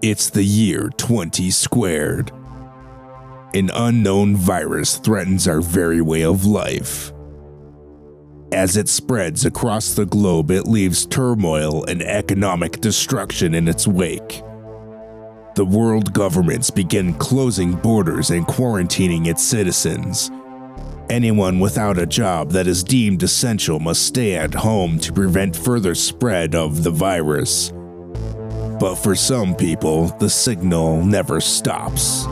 It's the year 20 squared. An unknown virus threatens our very way of life. As it spreads across the globe, it leaves turmoil and economic destruction in its wake. The world governments begin closing borders and quarantining its citizens. Anyone without a job that is deemed essential must stay at home to prevent further spread of the virus. But for some people, the signal never stops.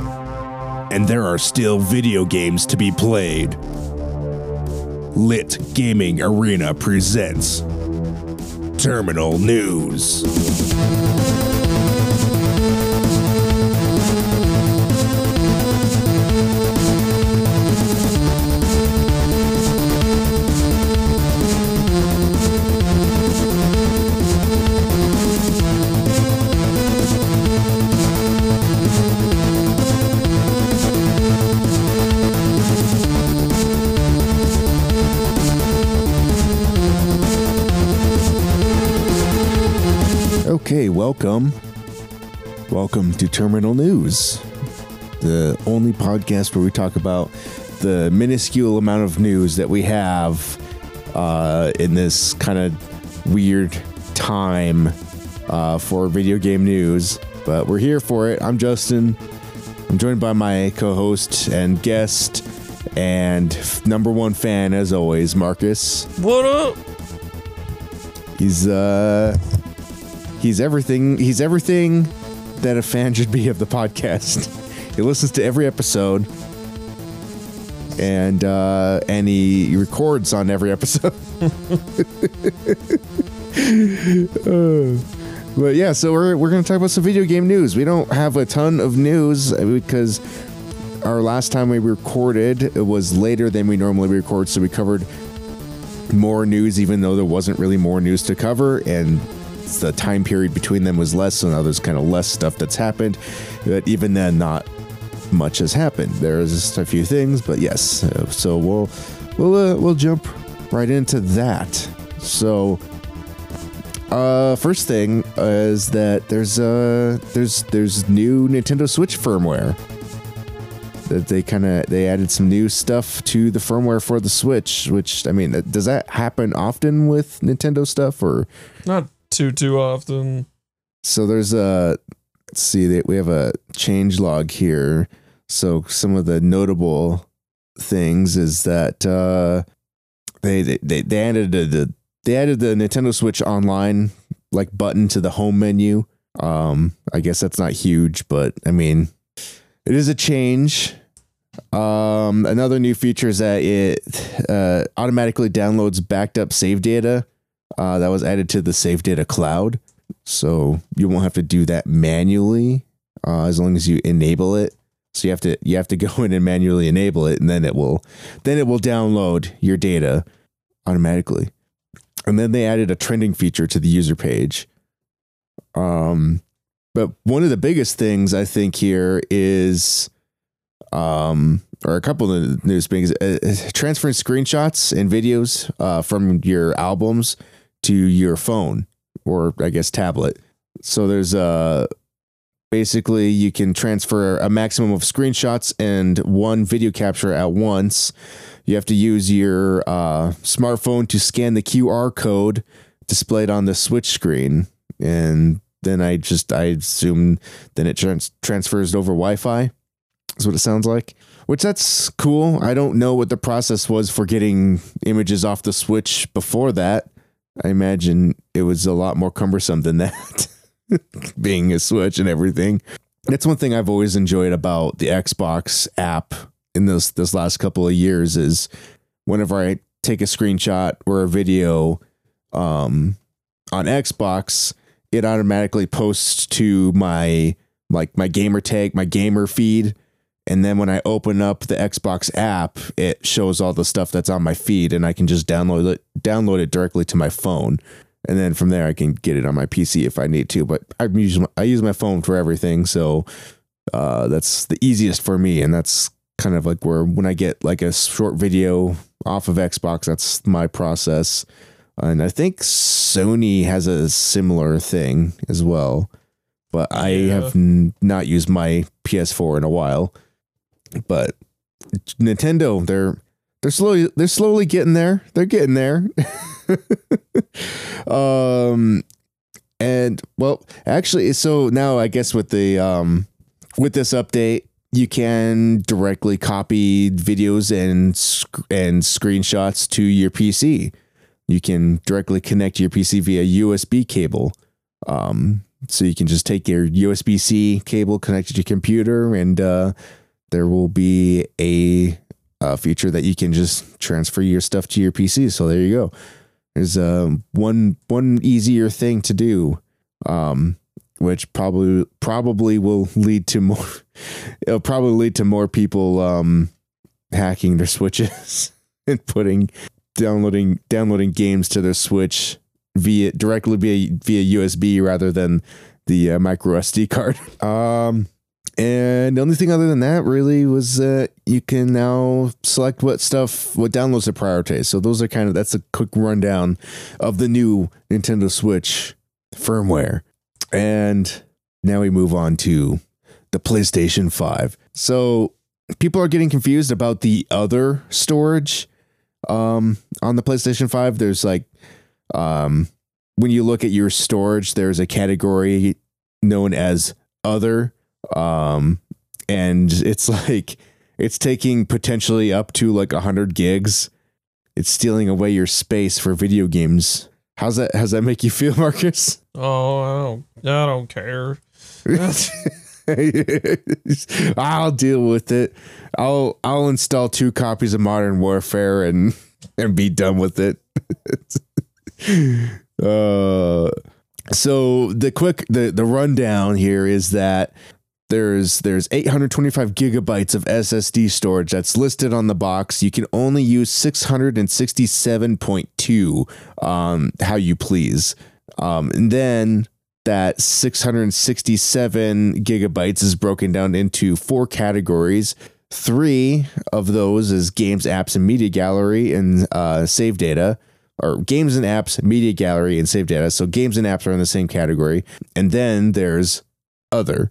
And there are still video games to be played. Lit Gaming Arena presents Terminal News. Welcome. Welcome to Terminal News, the only podcast where we talk about the minuscule amount of news that we have uh, in this kind of weird time uh, for video game news. But we're here for it. I'm Justin. I'm joined by my co host and guest and number one fan, as always, Marcus. What up? He's uh he's everything he's everything that a fan should be of the podcast. he listens to every episode and uh and he records on every episode. Uh, but yeah, so we're we're to talk about some video game news. We don't have a ton of news uh, because our last time we recorded it was later than we normally record, so we covered more news, even though there wasn't really more news to cover, and the time period between them was less, so now there's kind of less stuff that's happened. But even then, not much has happened. There's just a few things, but yes. uh, So we'll we'll uh, we'll jump right into that. So, uh, first thing is that there's uh there's there's new Nintendo Switch firmware that they kind of they added some new stuff to the firmware for the Switch. Which I mean, does that happen often with Nintendo stuff, or Not too too often. so? There's a let's see that we have a change log here. So some of the notable things is that uh, they they they added the, the they added the Nintendo Switch Online like button to the home menu. Um, I guess that's not huge, but I mean, it is a change. Um, another new feature is that it uh, automatically downloads backed up save data. Uh, that was added to the save data cloud, so you won't have to do that manually uh, as long as you enable it. So you have to you have to go in and manually enable it, and then it will then it will download your data automatically. And then they added a trending feature to the user page. Um, but one of the biggest things I think here is, um, or a couple of the news things, uh, transferring screenshots and videos uh, from your albums to your phone or I guess tablet. So there's uh basically you can transfer a maximum of screenshots and one video capture at once. You have to use your uh, smartphone to scan the QR code displayed on the switch screen, and then I just I assume then it trans- transfers over Wi-Fi. Is what it sounds like. Which that's cool. I don't know what the process was for getting images off the Switch before that. I imagine it was a lot more cumbersome than that, being a Switch and everything. That's one thing I've always enjoyed about the Xbox app in this this last couple of years is whenever I take a screenshot or a video um, on Xbox, it automatically posts to my like my gamer tag, my gamer feed. And then when I open up the Xbox app, it shows all the stuff that's on my feed and I can just download it download it directly to my phone. And then from there I can get it on my PC if I need to. But I use my, I use my phone for everything, so uh, that's the easiest for me. And that's kind of like where when I get like a short video off of Xbox, that's my process. And I think Sony has a similar thing as well. but I Yeah. have n- not used my PS4 in a while. But Nintendo, they're they're slowly they're slowly getting there. They're getting there. um and well, actually so now I guess with the um with this update you can directly copy videos and sc- and screenshots to your PC. You can directly connect your PC via USB cable. Um, so you can just take your USB C cable, connect it to your computer, and uh, there will be a, a feature that you can just transfer your stuff to your PC. So there you go. There's um, one one easier thing to do, um, which probably probably will lead to more. It'll probably lead to more people um, hacking their switches and putting downloading downloading games to their Switch via directly via via USB rather than the uh, micro SD card. Um, and the only thing other than that really was that you can now select what stuff, what downloads to prioritize. So those are kind of that's a quick rundown of the new Nintendo Switch firmware. And now we move on to the PlayStation 5. So people are getting confused about the other storage um on the PlayStation 5 there's like um when you look at your storage there's a category known as other um and it's like it's taking potentially up to like 100 gigs it's stealing away your space for video games how's that how's that make you feel marcus Oh, I don't, I don't care. I'll deal with it. I'll I'll install two copies of Modern Warfare and and be done with it. uh so the quick the the rundown here is that there's there's 825 gigabytes of SSD storage that's listed on the box. You can only use 667.2 um how you please. Um and then that 667 gigabytes is broken down into four categories. Three of those is games, apps, and media gallery and uh, save data, or games and apps, media gallery, and save data. So games and apps are in the same category. And then there's other.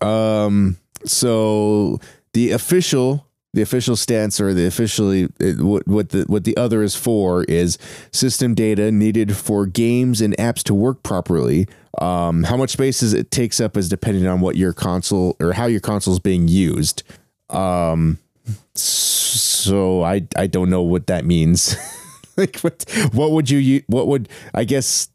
Um, so the official the official stance or the officially what what the what the other is for is system data needed for games and apps to work properly. Um, how much space is it takes up is depending on what your console or how your console is being used. Um, so I I don't know what that means. like what what would you what would I guess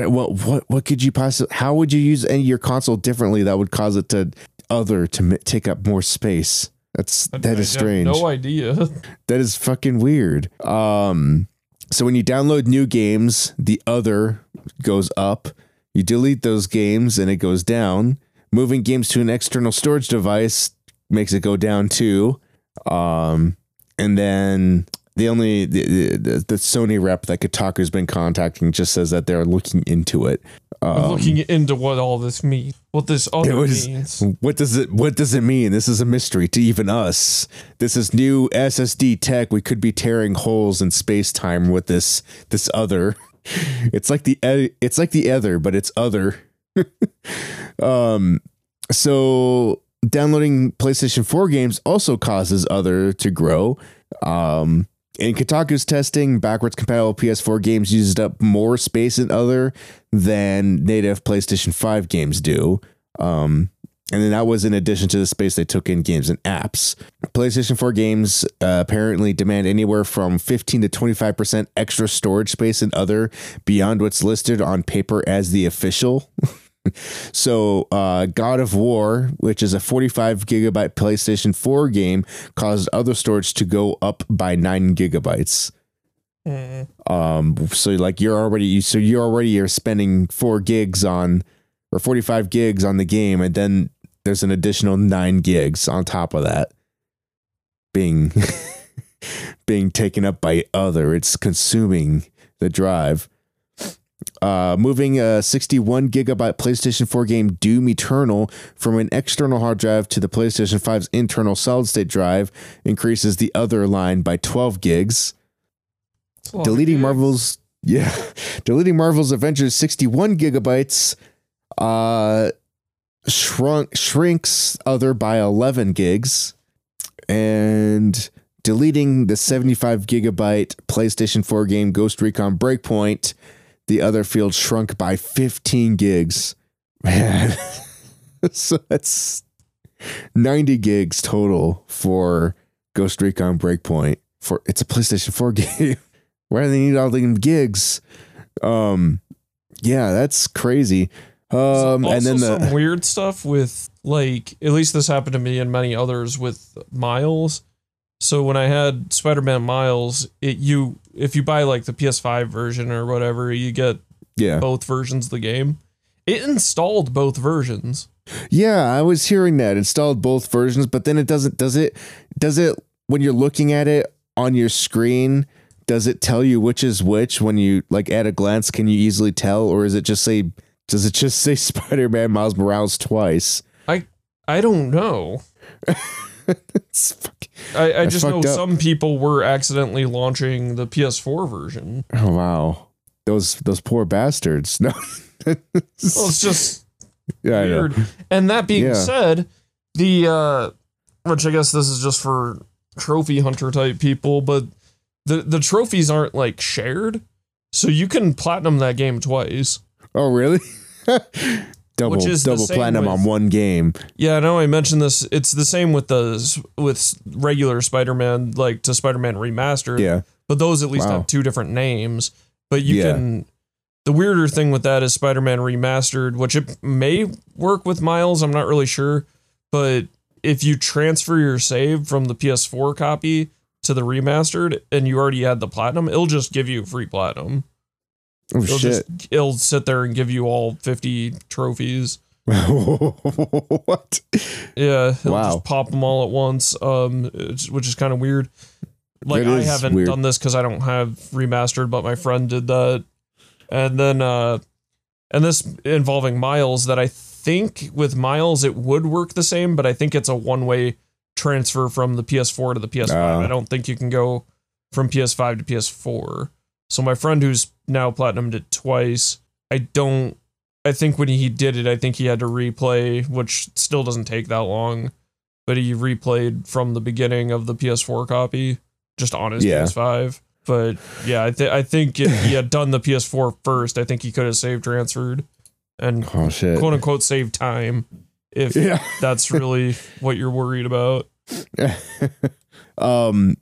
Don't, what what what could you possibly how would you use any your console differently that would cause it to other to m- take up more space? That's I- that I is have strange. No idea. That is fucking weird. Um, so when you download new games, the other goes up. You delete those games and it goes down. Moving games to an external storage device makes it go down too. Um, and then the only the, the, the Sony rep that Kotaku's been contacting just says that they're looking into it. Um, looking into what all this means. What this other was- means. What does it what does it mean? This is a mystery to even us. This is new SSD tech. We could be tearing holes in space-time with this this other. It's like the it's like the other, but it's other. um so downloading PlayStation 4 games also causes other to grow. Um in Kotaku's testing, backwards compatible PS4 games used up more space in other than native PlayStation 5 games do. Um, and then that was in addition to the space they took in games and apps. PlayStation 4 games uh, apparently demand anywhere from 15 to 25% extra storage space and other beyond what's listed on paper as the official. so, uh, God of War, which is a 45 gigabyte PlayStation 4 game, caused other storage to go up by 9 gigabytes. Mm. um so like you're already so you're already you're spending four gigs on or 45 gigs on the game and then there's an additional nine gigs on top of that being being taken up by other. It's consuming the drive uh, moving a 61 gigabyte PlayStation 4 game Doom Eternal from an external hard drive to the PlayStation 5's internal solid state drive increases the other line by 12 gigs It's a lot of deleting gigs. Marvel's yeah, deleting Marvel's Avengers 61 gigabytes uh, shrunk shrinks other by 11 gigs, and deleting the 75 gigabyte PlayStation 4 game Ghost Recon Breakpoint. The other field shrunk by 15 gigs. Man, so that's 90 gigs total for Ghost Recon Breakpoint. For it's a PlayStation 4 game. Why do they need all the gigs? Um, yeah, that's crazy. Um, also and then some the weird stuff with like at least this happened to me and many others with Miles. So when I had Spider-Man Miles, it you if you buy like the PS5 version or whatever, you get yeah, both versions of the game. It installed both versions. yeah, I was hearing that installed both versions, but then it doesn't. Does it? Does it when you're looking at it on your screen? Does it tell you which is which when you like at a glance? Can you easily tell, or is it just say? Does it just say Spider-Man Miles Morales twice? I I don't know. I, I just know up. some people were accidentally launching the PS4 version. oh wow, those those poor bastards. No, Well, it's just yeah, weird. And that being Yeah. said, the uh which I guess this is just for trophy hunter type people, but the the trophies aren't like shared. So you can platinum that game twice. Oh really? double Which is double platinum with- on one game. Yeah, I know I mentioned this. It's the same with the with regular Spider-Man like to Spider-Man remastered. Yeah. but those at least Wow. have two different names. But you Yeah. can. The weirder thing with that is Spider-Man Remastered, which it may work with Miles. I'm not really sure, but if you transfer your save from the PS4 copy to the remastered, and you already had the platinum, it'll just give you free platinum. Oh It'll shit! just it'll sit there and give you all 50 trophies. what? Yeah, it'll Wow. just pop them all at once, um, which is kind of weird. Like I haven't weird. done this because I don't have remastered, but my friend did that, and then uh, and this involving Miles that I think with Miles it would work the same, but I think it's a one way transfer from the PS4 to the PS5. Oh. I don't think you can go from PS5 to PS4. So my friend who's now platinumed it twice, I don't. I think when he did it, I think he had to replay, which still doesn't take that long, but he replayed from the beginning of the PS4 copy, just on his Yeah. PS5. But yeah, I, th- I think if he had done the PS4 first, I think he could have saved transferred and Oh shit! quote unquote save time if Yeah. that's really what you're worried about. um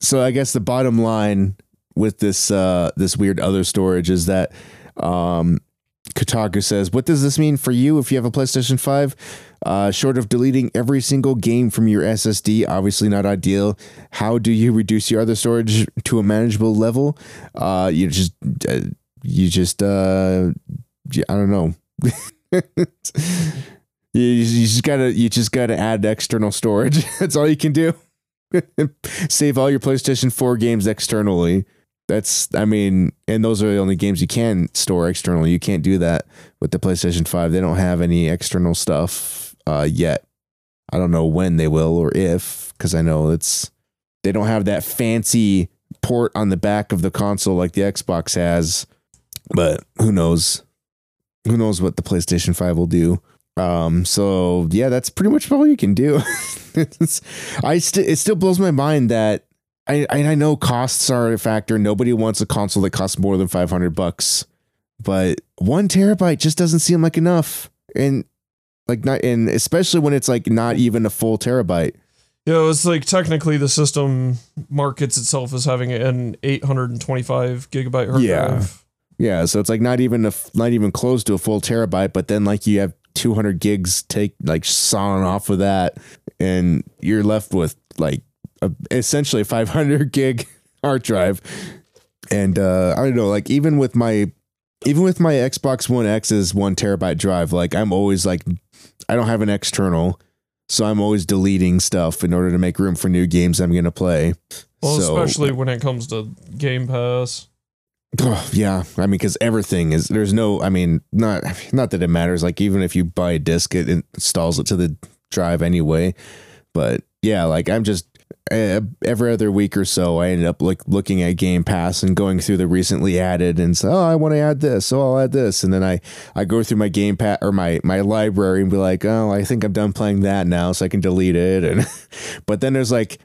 so i guess the bottom line with this uh this weird other storage is that um Kotaku says, "What does this mean for you if you have a PlayStation 5? Uh, short of deleting every single game from your SSD, obviously not ideal. How do you reduce your other storage to a manageable level? Uh, you just, uh, you just, uh, I don't know. you, you just gotta, you just gotta add external storage. That's all you can do. Save all your PlayStation 4 games externally. That's, I mean, and those are the only games you can store externally. You can't do that with the PlayStation 5. They don't have any external stuff uh, yet. I don't know when they will or if, because I know it's, they don't have that fancy port on the back of the console like the Xbox has. But who knows? Who knows what the PlayStation 5 will do? Um, so yeah, that's pretty much all you can do. I st- it still blows my mind that I I I know costs are a factor. Nobody wants a console that costs more than five hundred bucks, but one terabyte just doesn't seem like enough. And like not, and especially when it's like not even a full terabyte. Yeah, it's like technically the system markets itself as having an 825 gigabyte hard Yeah. drive. Yeah, so it's like not even a not even close to a full terabyte. But then like you have two hundred gigs take like sawing off of that, and you're left with like a, essentially a five hundred gig hard drive. And uh, I don't know, like even with my even with my Xbox One X's one terabyte drive, like I'm always like I don't have an external, so I'm always deleting stuff in order to make room for new games I'm gonna play. Well, So- especially when it comes to Game Pass. Oh, yeah, I mean, because everything is there's no. I mean, not not that it matters. Like even if you buy a disc, it installs it to the drive anyway. But yeah, like I'm just uh, every other week or so, I ended up like looking at Game Pass and going through the recently added and say, oh, I want to add this, so I'll add this, and then I I go through my Game Pass or my my library and be like, oh, I think I'm done playing that now, so I can delete it. And but then there's like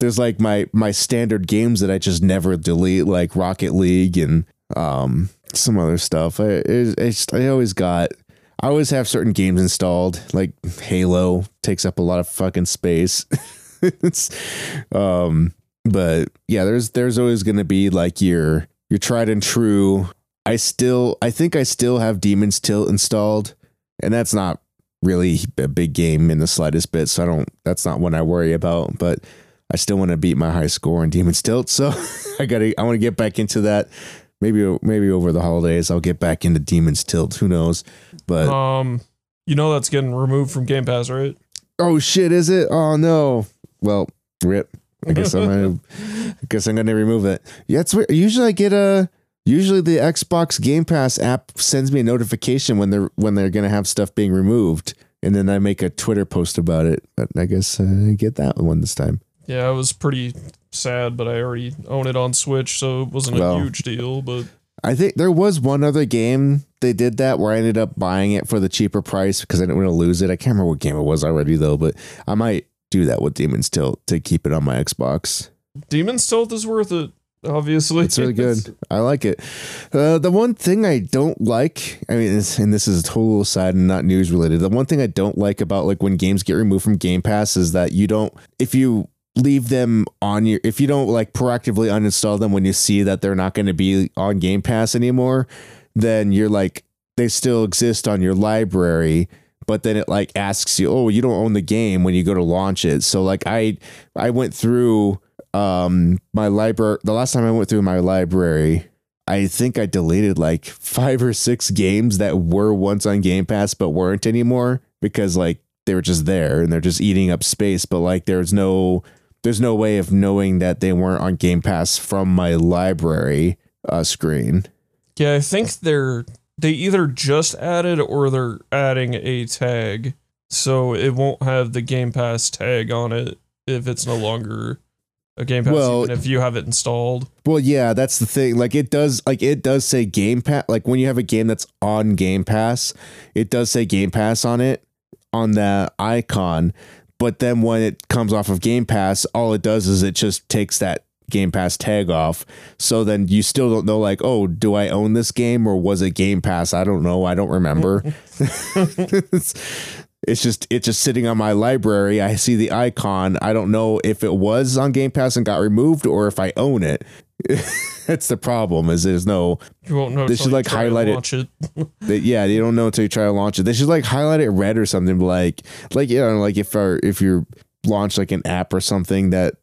there's like my my standard games that I just never delete, like Rocket League and um some other stuff. I it's I always got. I always have certain games installed, like Halo takes up a lot of fucking space. it's um but yeah there's there's always going to be like your your tried and true. I still i think i still have demon's tilt installed and that's not really a big game in the slightest bit so i don't that's not one i worry about but i still want to beat my high score on demon's tilt so i gotta i want to get back into that. Maybe maybe over the holidays i'll get back into demon's tilt who knows but Um, you know that's getting removed from Game Pass, right? oh shit is it? Oh no well rip I guess I'm gonna, I guess I'm gonna remove it. Yeah, it's weird. Usually I get a usually the Xbox Game Pass app sends me a notification when they're when they're gonna have stuff being removed, and then I make a Twitter post about it. But I guess I get that one this time. Yeah, it was pretty sad, but I already own it on Switch, so it wasn't Well. a huge deal. But I think there was one other game they did that where I ended up buying it for the cheaper price because I didn't want to lose it. I can't remember what game it was already though, but I might do that with Demon's Tilt to keep it on my Xbox. Demon's Tilt is worth it. Obviously, It's really good. I like it. Uh, the one thing I don't like, I mean, and this is a total aside and not news related. The one thing I don't like about like when games get removed from Game Pass is that you don't, if you leave them on your, if you don't like proactively uninstall them when you see that they're not going to be on Game Pass anymore, then you're like, they still exist on your library. But then it like asks you, oh, you don't own the game when you go to launch it. So like I, I went through um my library the last time I went through my library I think I deleted like five or six games that were once on Game Pass but weren't anymore because like they were just there and they're just eating up space but like there's no there's no way of knowing that they weren't on Game Pass from my library uh screen. Yeah, I think they're they either just added or they're adding a tag, so it won't have the Game Pass tag on it if it's no longer a Game Pass, Well- even if you have it installed. Well, yeah, that's the thing. Like it does like it does say Game Pass like when you have a game that's on Game Pass, it does say Game Pass on it on that icon. But then when it comes off of Game Pass, all it does is it just takes that Game Pass tag off. So then you still don't know like, oh, do I own this game or was it Game Pass? I don't know. I don't remember. it's, it's just it's just sitting on my library. I see the icon. I don't know if it was on Game Pass and got removed or if I own it. That's the problem. Is there's no You won't know. They should, like, highlight it. it. they, yeah, you don't know until you try to launch it. They should like highlight it red or something. Like like you know like if our, if you launch like an app or something that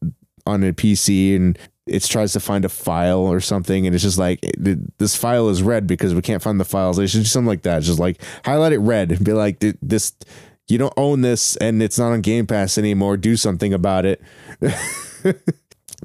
on a PC and it tries to find a file or something and it's just like this file is red because we can't find the files. Should do something like that. Just like highlight it red and be like this. You don't own this and it's not on Game Pass anymore. Do something about it.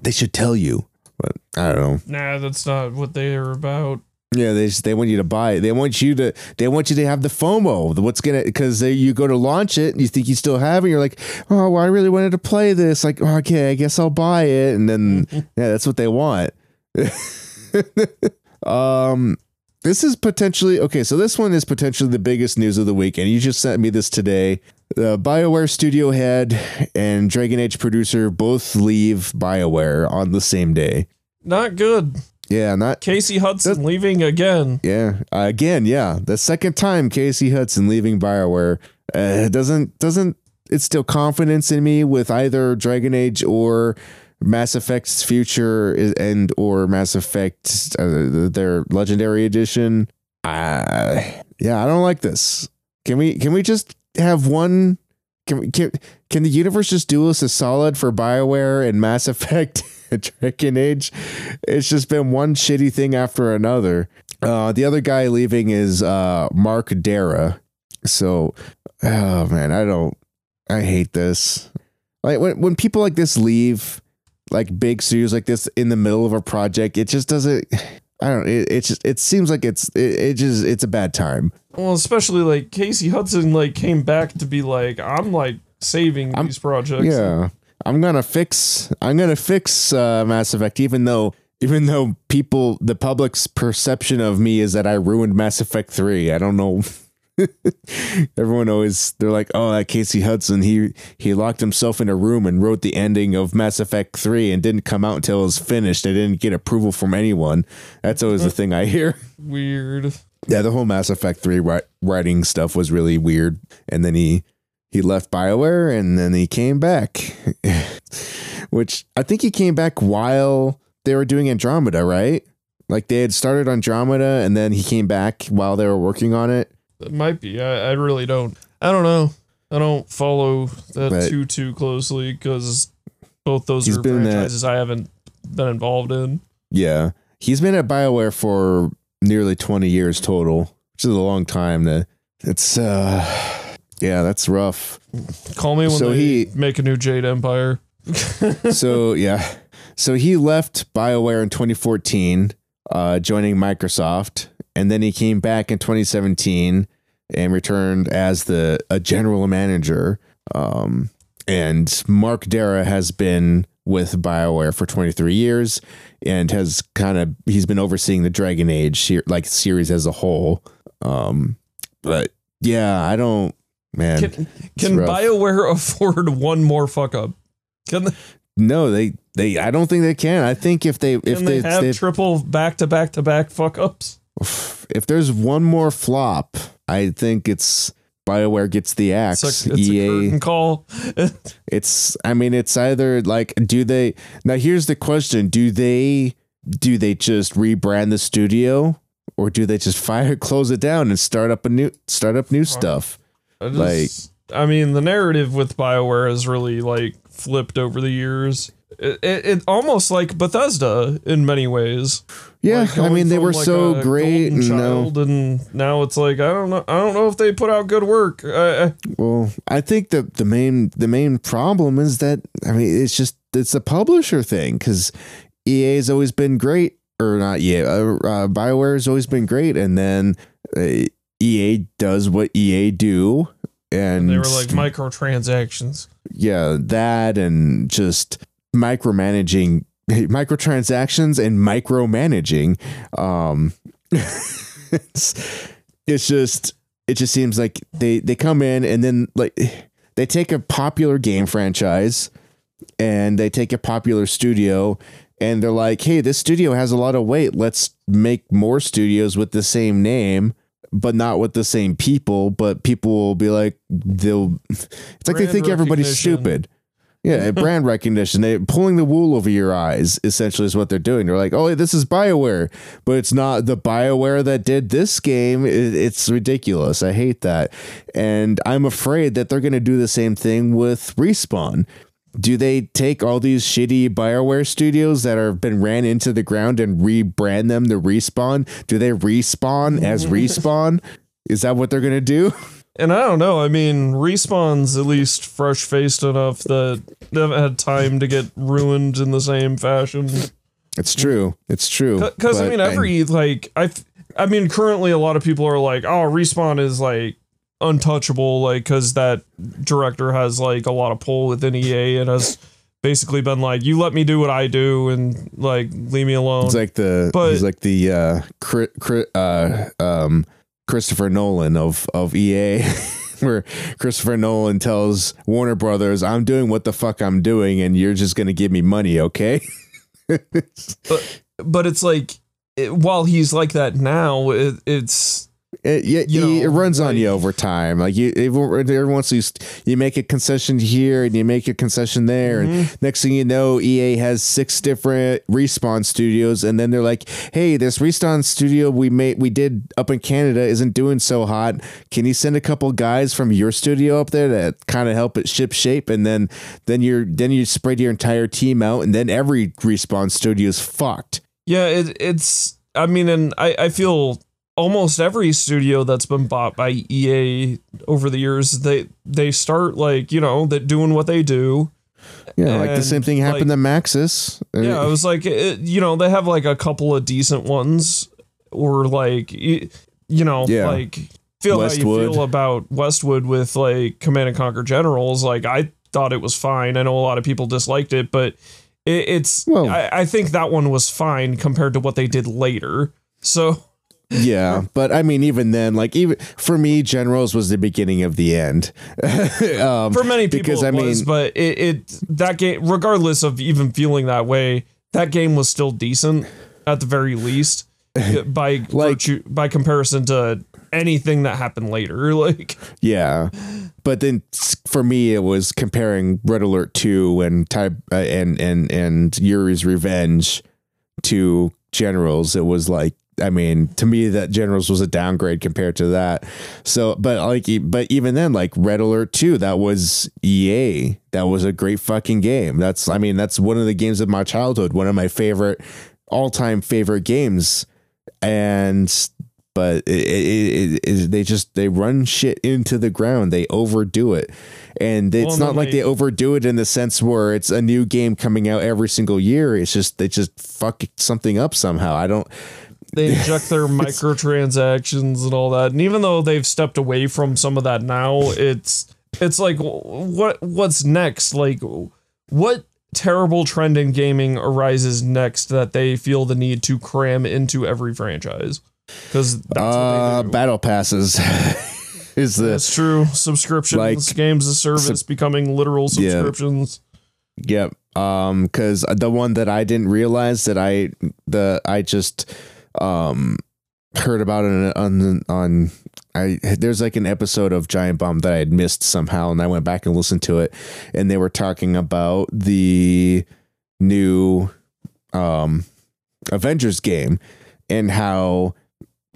they should tell you, but I don't know. Nah, that's not what they are about. Yeah, they just, they want you to buy it. They want you to they want you to have the FOMO. the What's gonna because you go to launch it and you think you still have it. And you're like, oh, well, I really wanted to play this. Like, okay, I guess I'll buy it. And then yeah, that's what they want. um, this is potentially okay. So this one is potentially the biggest news of the week, and you just sent me this today. The Bioware studio head and Dragon Age producer both leave Bioware on the same day. Not good. Yeah, not Casey Hudson leaving again. yeah. Uh, again, yeah. The second time Casey Hudson leaving BioWare uh, doesn't doesn't it's instill confidence in me with either Dragon Age or Mass Effect's future is- and or Mass Effect uh, their Legendary Edition. Uh, yeah, I don't like this. Can we can we just have one? Can we can can the universe just do us a solid for BioWare and Mass Effect Dragon Age? It's just been one shitty thing after another. Uh, the other guy leaving is uh, Mark Darrah. So, oh man, I don't. I hate this. Like when when people like this leave, like big studios like this in the middle of a project, it just doesn't. I don't. It, it just it seems like it's it, it just it's a bad time. Well, especially like Casey Hudson like came back to be like, I'm like saving I'm- these projects. Yeah. I'm gonna fix I'm gonna fix uh, Mass Effect, even though even though people the public's perception of me is that I ruined Mass Effect three. I don't know. Everyone always they're like, oh, that Casey Hudson, he he locked himself in a room and wrote the ending of Mass Effect three and didn't come out until it was finished. They didn't get approval from anyone. That's always the thing I hear. Weird. Yeah, the whole Mass Effect three writing stuff was really weird, and then he he left Bioware and then he came back, which I think he came back while they were doing Andromeda, right? Like they had started Andromeda and then he came back while they were working on it. It might be. I, I really don't. I don't know. I don't follow that But- too too closely because both those are been at- franchises I haven't been involved in. Yeah, he's been at Bioware for nearly twenty years total, which is a long time. To it's uh, yeah, that's rough. Call me when So they he- make a new Jade Empire. so yeah, so he left Bioware in 2014, uh, joining Microsoft, and then he came back in 2017 and returned as the a general manager. Um, and Mark Darrah has been with Bioware for 23 years and has kind of he's been overseeing the Dragon Age like series as a whole. Um, but yeah, I don't man. Can, can. BioWare afford one more fuck up? Can they, no, they they I don't think they can. I think if they if they, they, have they triple back to back to back fuck ups? if there's one more flop, I think it's BioWare gets the axe. It's, a, it's EA curtain call. it's I mean it's either like do they Now here's the question, do they do they just rebrand the studio or do they just fire close it down and start up a new start up new stuff? I just, I mean, the narrative with Bioware has really like flipped over the years. It, it, it almost like Bethesda in many ways. Yeah, Like, I mean they were like, so great and no, and now it's like I don't know. I don't know if they put out good work. Well, I think the the main the main problem is that I mean it's just it's a publisher thing because EA has always been great or not EA uh, uh, Bioware has always been great and then uh, EA does what EA do and they were like microtransactions. yeah that and just micromanaging microtransactions and micromanaging um it's, it's just it just seems like they they come in and then like they take a popular game franchise and they take a popular studio and they're like hey this studio has a lot of weight let's make more studios with the same name but not with the same people but people will be like they'll it's like they think everybody's stupid yeah, brand recognition. They pulling the wool over your eyes essentially is what they're doing. They're like, "Oh, this is BioWare," but it's not the BioWare that did this game. It, it's ridiculous. I hate that, and I'm afraid that they're going to do the same thing with Respawn. Do they take all these shitty BioWare studios that have been ran into the ground and rebrand them to Respawn? Do they respawn as Respawn? Is that what they're going to do? And I don't know. I mean, Respawn's at least fresh faced enough that they haven't had time to get ruined in the same fashion. It's true. It's true. Because I mean, every like I, I mean, currently a lot of people are like, "Oh, respawn is like untouchable," like because that director has like a lot of pull within EA and has basically been like, "You let me do what I do and like leave me alone." It's like the But- he's like the uh, cri- cri- uh um Christopher Nolan of of EA where Christopher Nolan tells Warner Brothers, "I'm doing what the fuck I'm doing and you're just going to give me money, okay?" but but it's like it, while he's like that now, it, it's It, yeah, You you- it know, runs on you over time. Like you, every every once you you make a concession here and you make a concession there, Mm-hmm. and next thing you know, EA has six different respawn studios, and then they're like, "Hey, this respawn studio we made we did up in Canada isn't doing so hot. Can you send a couple guys from your studio up there to kind of help it ship shape?" And then then you're then you spread your entire team out, and then every respawn studio is fucked. Yeah, it, it's. I mean, and I, I feel almost every studio that's been bought by EA over the years, they they start like you know that doing what they do. Yeah, like the same thing happened like- to Maxis. Uh, Yeah, it was like it, you know they have like a couple of decent ones, or like you know Yeah. like feel how you feel about Westwood with like Command and Conquer Generals. Like I thought it was fine. I know a lot of people disliked it, but it, it's Well- I, I think that one was fine compared to what they did later. So Yeah, but I mean, even then, like even for me, Generals was the beginning of the end. um, for many people because it I was, mean, but it, it that game regardless of even feeling that way that game was still decent at the very least by Like- virtue by comparison to anything that happened later like yeah, but then for me, it was comparing Red Alert Two and type uh, and and and Yuri's Revenge to Generals. It was like. I mean, to me, that Generals was a downgrade compared to that. So, but like, but even then, like Red Alert 2, that was EA. That was a great fucking game. That's, I mean, that's one of the games of my childhood, one of my favorite, all time favorite games. And, but it, it, it, it, they just, they run shit into the ground. They overdo it. And it's Well, not like they- they overdo it in the sense where it's a new game coming out every single year. It's just, they just fuck something up somehow. I don't, they inject their microtransactions and all that and even though they've stepped away from some of that now it's it's like what what's next like what terrible trend in gaming arises next that they feel the need to cram into every franchise because that's uh, what they do. battle passes is the, That's true. Subscriptions, Like- games as service becoming literal Yeah. subscriptions. Yep. Um, because the one that I didn't realize that I the I just um heard about it on on I there's like an episode of Giant Bomb that I had missed somehow, and I went back and listened to it, and they were talking about the new um Avengers game and how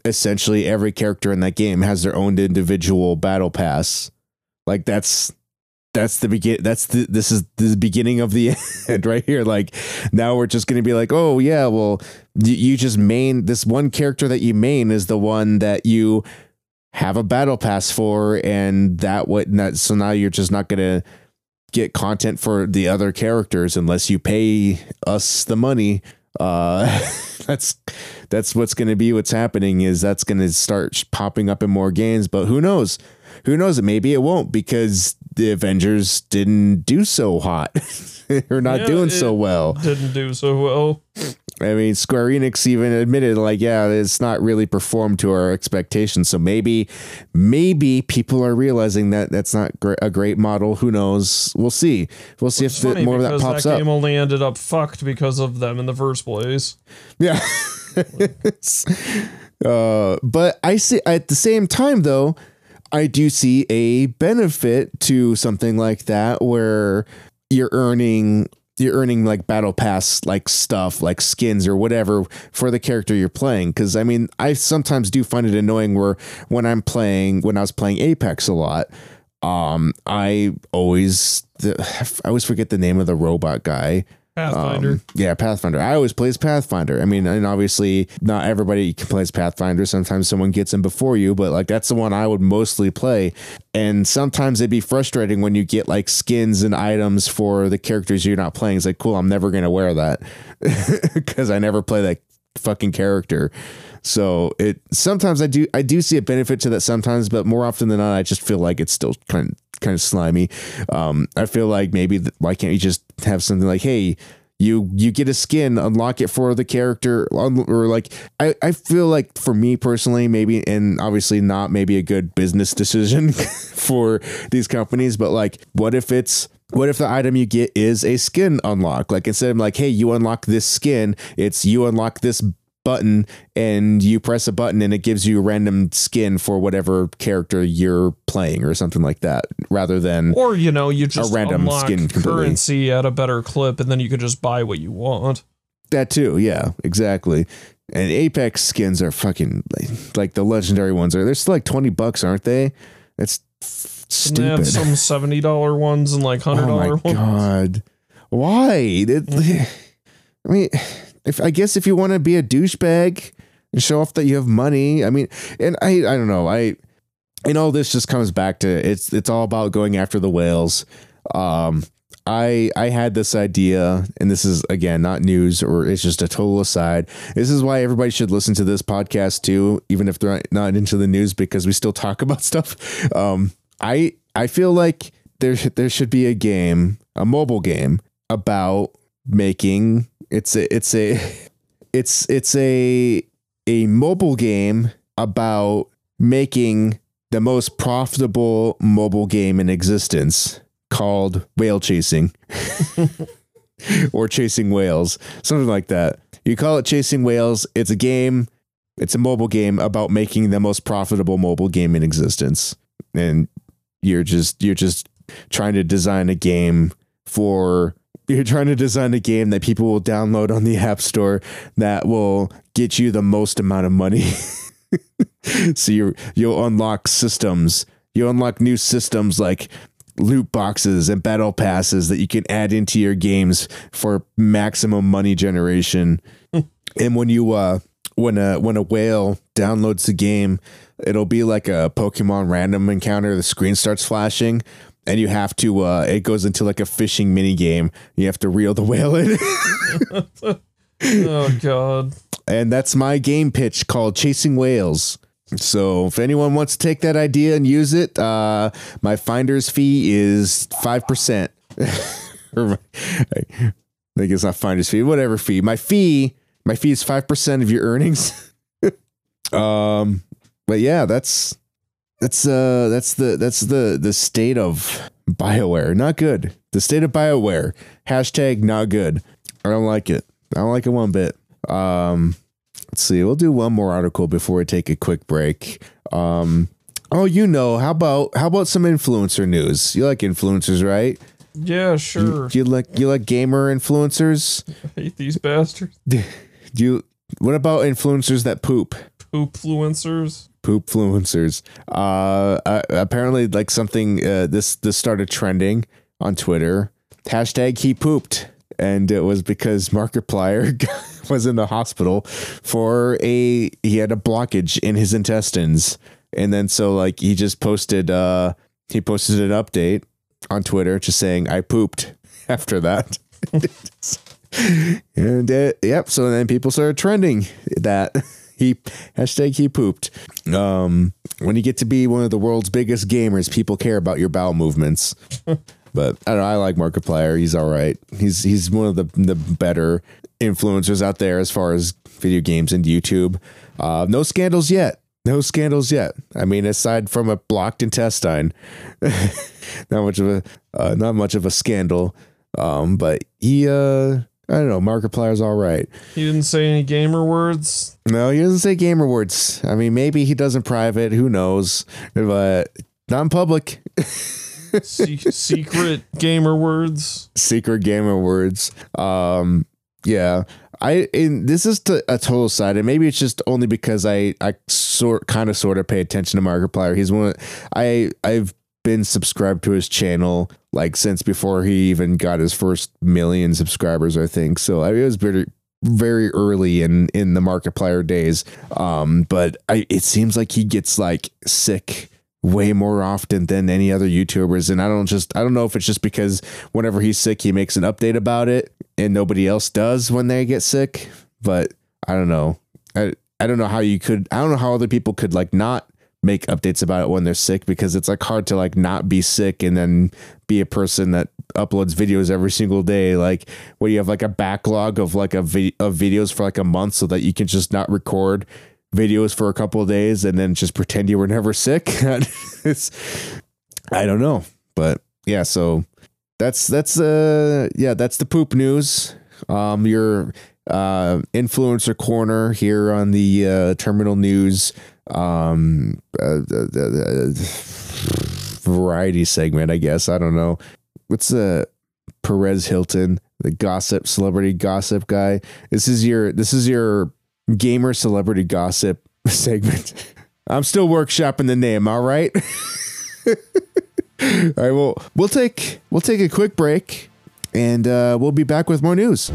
essentially every character in that game has their own individual battle pass. Like that's that's the begin that's the this is the beginning of the end right here. Like now we're just going to be like oh yeah well y- you just main this one character that you main is the one that you have a battle pass for and that what that so now you're just not going to get content for the other characters unless you pay us the money. Uh that's that's what's going to be what's happening is that's going to start popping up in more games but who knows? Who knows? It maybe it won't because the avengers didn't do so hot. They're not Yeah, doing so well. Didn't do so well. i mean square enix even admitted like yeah it's not really performed to our expectations. So maybe maybe people are realizing that that's not gr- a great model. Who knows? We'll see. We'll see It's if the, more of that pops that up. game only ended up fucked because of them in the first place. Yeah. uh, but I see at the same time though, I do see a benefit to something like that where you're earning you're earning like battle pass like stuff like skins or whatever for the character you're playing. Because i mean i sometimes do find it annoying where when i'm playing when i was playing apex a lot um i always i always forget the name of the robot guy Pathfinder. um, yeah, Pathfinder. I always play as Pathfinder. I mean, and obviously not everybody can play as Pathfinder. Sometimes someone gets in before you, but like that's the one I would mostly play. And sometimes it'd be frustrating when you get like skins and items for the characters you're not playing. It's like, cool, I'm never gonna wear that because I never play that fucking character. So it sometimes I do I do see a benefit to that sometimes, but more often than not, I just feel like it's still kind of kind of slimy. Um, I feel like maybe th- why can't you just have something like, hey, you you get a skin, unlock it for the character, or like I I feel like for me personally, maybe and obviously not maybe a good business decision for these companies, but like what if it's what if the item you get is a skin unlock? Like instead of like, hey, you unlock this skin, it's you unlock this button and you press a button and it gives you a random skin for whatever character you're playing or something like that rather than Or you know, you just a random skin completely. currency at a better clip, and then you could just buy what you want. that too yeah exactly and apex skins are fucking like, like the legendary ones are they're still like 20 bucks aren't they that's f- And they have stupid some seventy dollar ones and like oh hundred oh dollar my ones. god why It- mm. i mean if i guess if you want to be a douchebag and show off that you have money i mean and i i don't know i and all this just comes back to it's it's all about going after the whales um I I had this idea, and this is again not news or it's just a total aside. This is why everybody should listen to this podcast too, even if they're not into the news, because we still talk about stuff. Um, I I feel like there there should be a game, a mobile game about making it's a it's a it's it's a a mobile game about making the most profitable mobile game in existence called whale chasing or chasing whales, something like that. You call it chasing whales. It's a game. It's a mobile game about making the most profitable mobile game in existence. And you're just you're just trying to design a game for you're trying to design a game that people will download on the App Store that will get you the most amount of money. so you you'll unlock systems. You unlock new systems like loot boxes and battle passes that you can add into your games for maximum money generation. and when you uh when a when a whale downloads the game, it'll be like a Pokemon random encounter. The screen starts flashing, and you have to. Uh, it goes into like a fishing mini game. You have to reel the whale in. oh god! And that's my game pitch called Chasing Whales. So if anyone wants to take that idea and use it, uh, my finder's fee is five percent. I think it's not finder's fee, whatever fee. My fee, my fee is five percent of your earnings. um, but yeah, that's that's uh that's the that's the the state of Bioware. Not good. The state of Bioware. Hashtag not good. I don't like it. I don't like it one bit. Um, let's see. We'll do one more article before we take a quick break. Um, oh, you know, how about how about some influencer news? You like influencers, right? Yeah, sure. Do you like you like gamer influencers? I hate these bastards. Do you? What about influencers that poop? Poop influencers. Poop influencers. Uh, uh, apparently, like something. Uh, this this started trending on Twitter. Hashtag he pooped, and it was because Markiplier was in the hospital for a he had a blockage in his intestines, and then so like he just posted. Uh, he posted an update on Twitter just saying I pooped after that. and uh, yep, so then people started trending that he hashtag he pooped. Um, when you get to be one of the world's biggest gamers, people care about your bowel movements. but I don't know, I like Markiplier. He's all right. He's he's one of the the better influencers out there as far as video games and YouTube. Uh, no scandals yet. No scandals yet. I mean, aside from a blocked intestine, not much of a uh, not much of a scandal. Um, but he, uh, I don't know, Markiplier's all right. He didn't say any gamer words. No, he doesn't say gamer words. I mean, maybe he does in private. Who knows? But not in public. Se- secret gamer words. Secret gamer words. Um, yeah. I this is to a total side, and maybe it's just only because I I sort kind of sort of pay attention to Markiplier. He's one. Of, I I've been subscribed to his channel like since before he even got his first million subscribers, I think. So I it was very very early in in the Markiplier days. Um, but I it seems like he gets like sick way more often than any other YouTubers. And I don't just I don't know if it's just because whenever he's sick, he makes an update about it and nobody else does when they get sick. But I don't know. I I don't know how you could I don't know how other people could like not make updates about it when they're sick because it's like hard to like not be sick and then be a person that uploads videos every single day like where you have like a backlog of like a vi- of videos for like a month so that you can just not record videos for a couple of days and then just pretend you were never sick. I don't know but yeah so that's that's uh yeah that's the poop news. Um your uh influencer corner here on the uh terminal news um uh, the, the, variety segment i guess. I don't know. What's the perez hilton the gossip celebrity gossip guy? This is your this is your gamer celebrity gossip segment. I'm still workshopping the name all right? All right well we'll take we'll take a quick break and uh, we'll be back with more news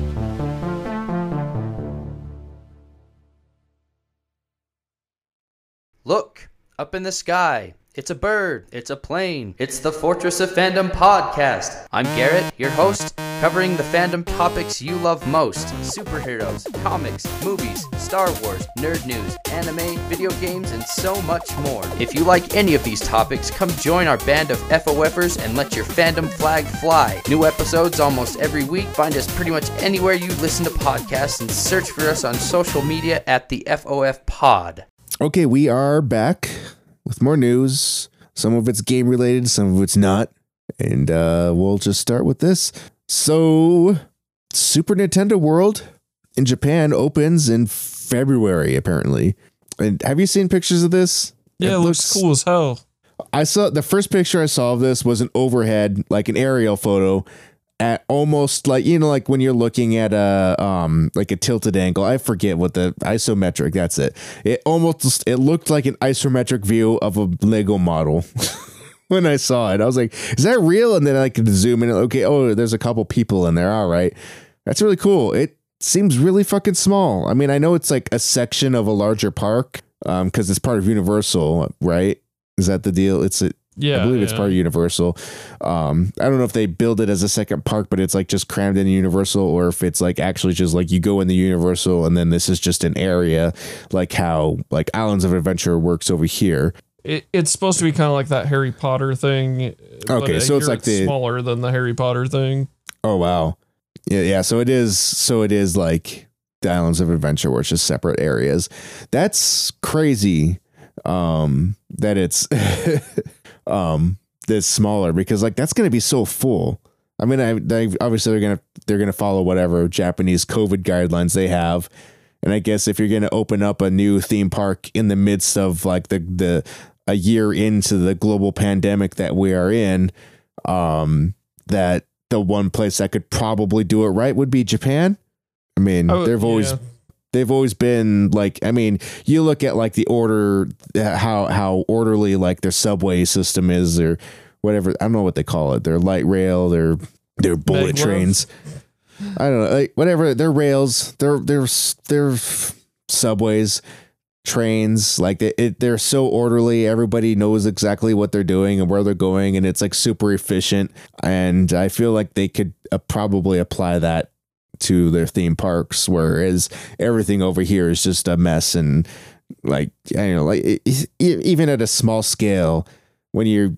Look, up in the sky. It's a bird. It's a plane. It's the Fortress of Fandom podcast. I'm Garrett, your host, covering the fandom topics you love most superheroes, comics, movies, Star Wars, nerd news, anime, video games, and so much more. If you like any of these topics, come join our band of FOFers and let your fandom flag fly. New episodes almost every week. Find us pretty much anywhere you listen to podcasts and search for us on social media at the FOF Pod. Okay, we are back with more news. Some of it's game related, some of it's not. And uh, we'll just start with this. So, Super Nintendo World in Japan opens in February, apparently. And have you seen pictures of this? Yeah, it, looks, cool as hell. I saw the first picture I saw of this was an overhead, like an aerial photo at almost like you know like when you're looking at a um like a tilted angle i forget what the isometric that's it. It almost it looked like an isometric view of a lego model when i saw it. I was like is that real? And then i could zoom in okay oh there's a couple people in there all right. That's really cool. It seems really fucking small. I mean i know it's like a section of a larger park um because it's part of universal right? Is that the deal? It's a Yeah, I believe it's part of Universal. Um, I don't know if they build it as a second park, but it's like just crammed in Universal, or if it's like actually just like you go in the Universal and then this is just an area, like how like Islands of Adventure works over here. It, it's supposed to be kind of like that Harry Potter thing. Okay, so it's like the- smaller than the Harry Potter thing. Oh wow, yeah, yeah. So it is. So it is like the Islands of Adventure, where it's just separate areas. That's crazy. Um, that it's um this smaller because like that's gonna be so full. I mean, I, they obviously they're gonna they're gonna follow whatever Japanese COVID guidelines they have, and I guess if you're gonna open up a new theme park in the midst of like the the a year into the global pandemic that we are in, um, that the one place that could probably do it right would be Japan. I mean, Oh, they've always yeah. They've always been like I mean, you look at like the order how how orderly like their subway system is or whatever I don't know what they call it. Their light rail, their their bullet trains. I don't know, like whatever. Their rails, their their their subways, trains, like it, it, they're so orderly. Everybody knows exactly what they're doing and where they're going, and it's like super efficient. And I feel like they could uh, probably apply that to their theme parks, whereas everything over here is just a mess and like I don't know, like it, even at a small scale, when you're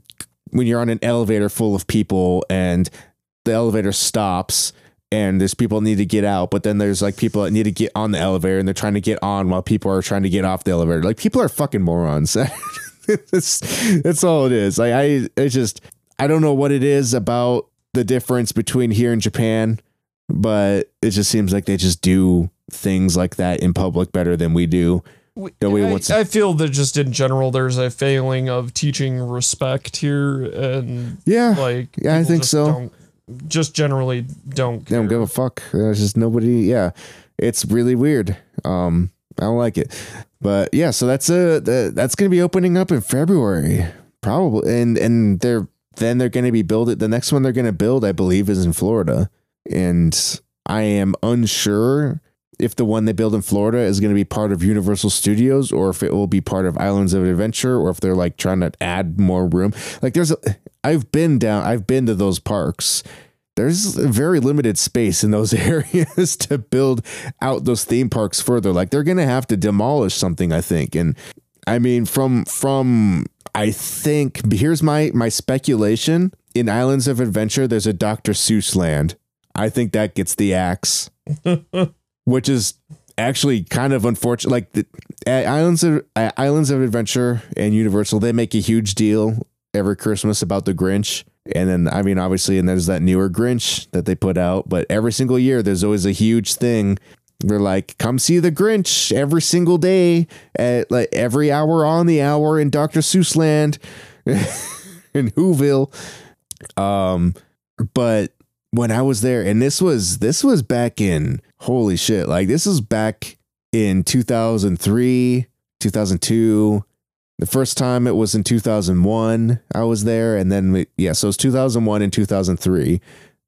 when you're on an elevator full of people and the elevator stops and there's people need to get out, but then there's like people that need to get on the elevator and they're trying to get on while people are trying to get off the elevator. Like people are fucking morons. that's, that's all it is. Like I, it's just I don't know what it is about the difference between here and Japan, but it just seems like they just do things like that in public better than we do. We- Nobody I, I feel that just in general, there's a failing of teaching respect here, and Yeah, like Yeah, I think so. Don't, just generally don't. they don't give a fuck. There's just nobody. Yeah, it's really weird. Um, I don't like it. But yeah, so that's a that's gonna be opening up in February, probably, and and they're then they're gonna be build it. The next one they're gonna build, I believe, is in Florida, and I am unsure if the one they build in Florida is going to be part of Universal Studios or if it will be part of Islands of Adventure or if they're like trying to add more room. Like there's a, I've been down, I've been to those parks. There's very limited space in those areas to build out those theme parks further. Like they're going to have to demolish something, I think. And I mean, from from I think here's my my speculation. In Islands of Adventure, there's a Dr. Seuss land. I think that gets the axe which is actually kind of unfortunate. Like the Islands of Islands of Adventure and Universal, they make a huge deal every Christmas about the Grinch. And then, I mean, obviously, and there's that newer Grinch that they put out. But every single year, there's always a huge thing. They're like, come see the Grinch every single day at like every hour on the hour in Dr. Seuss land in Whoville. Um, but when I was there, and this was this was back in holy shit, like this was back in 2003, 2002. The first time it was in 2001, I was there, and then we, yeah, so it's 2001 and 2003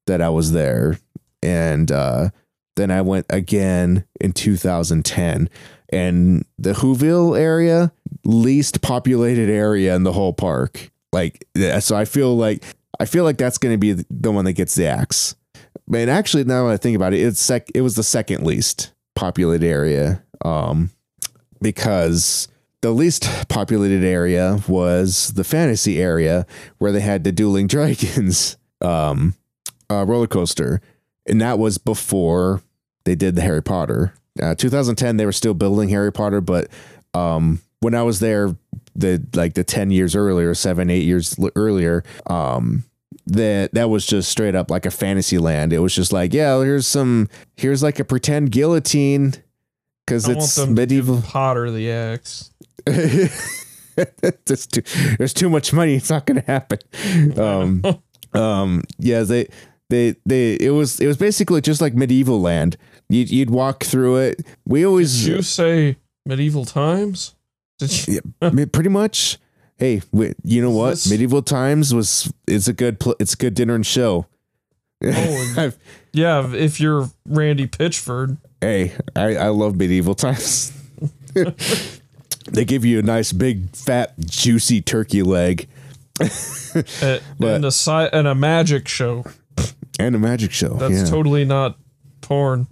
that I was there, and uh, then I went again in 2010, and the Whoville area, least populated area in the whole park. Like, so I feel like I feel like that's going to be the one that gets the axe. and actually now I think about it, it's sec it was the second least populated area. Um because the least populated area was the fantasy area where they had the dueling dragons um uh, roller coaster. And that was before they did the Harry Potter. Uh, 2010 they were still building Harry Potter, but um when I was there the like the 10 years earlier, 7 8 years earlier, um that that was just straight up like a fantasy land. It was just like, yeah, here's some here's like a pretend guillotine want it's medieval. Potter the axe. there's, too, there's too much money. It's not going to happen. Um, um, yeah, they, they, they, it was, it was basically just like medieval land. You'd, you'd walk through it. We always, Did you say medieval times? Did you? Mean, pretty much. Hey, we, you know what? This- medieval times was, it's a good, pl- it's a good dinner and show. Oh, Yeah, if you're Randy Pitchford. hey, I, I love medieval times. they give you a nice big fat juicy turkey leg But- and a si- and a magic show. and a magic show. That's yeah. totally not porn.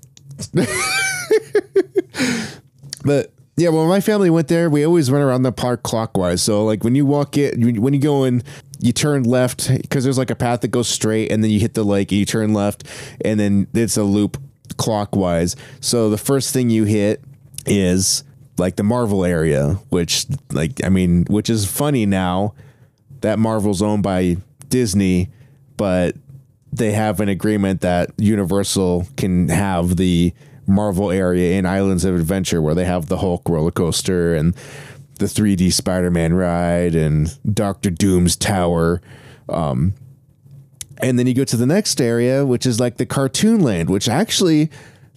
But yeah, well, my family went there, we always went around the park clockwise. So like when you walk in, when you go in, you turn left because there's like a path that goes straight, and then you hit the lake, and you turn left, and then it's a loop clockwise. So the first thing you hit is like the Marvel area, which like I mean, which is funny now that Marvel's owned by Disney, but they have an agreement that Universal can have the Marvel area in Islands of Adventure where they have the Hulk roller coaster and the 3D Spider-Man ride and Doctor Doom's tower. Um, and then you go to the next area, which is like the Cartoon Land, which actually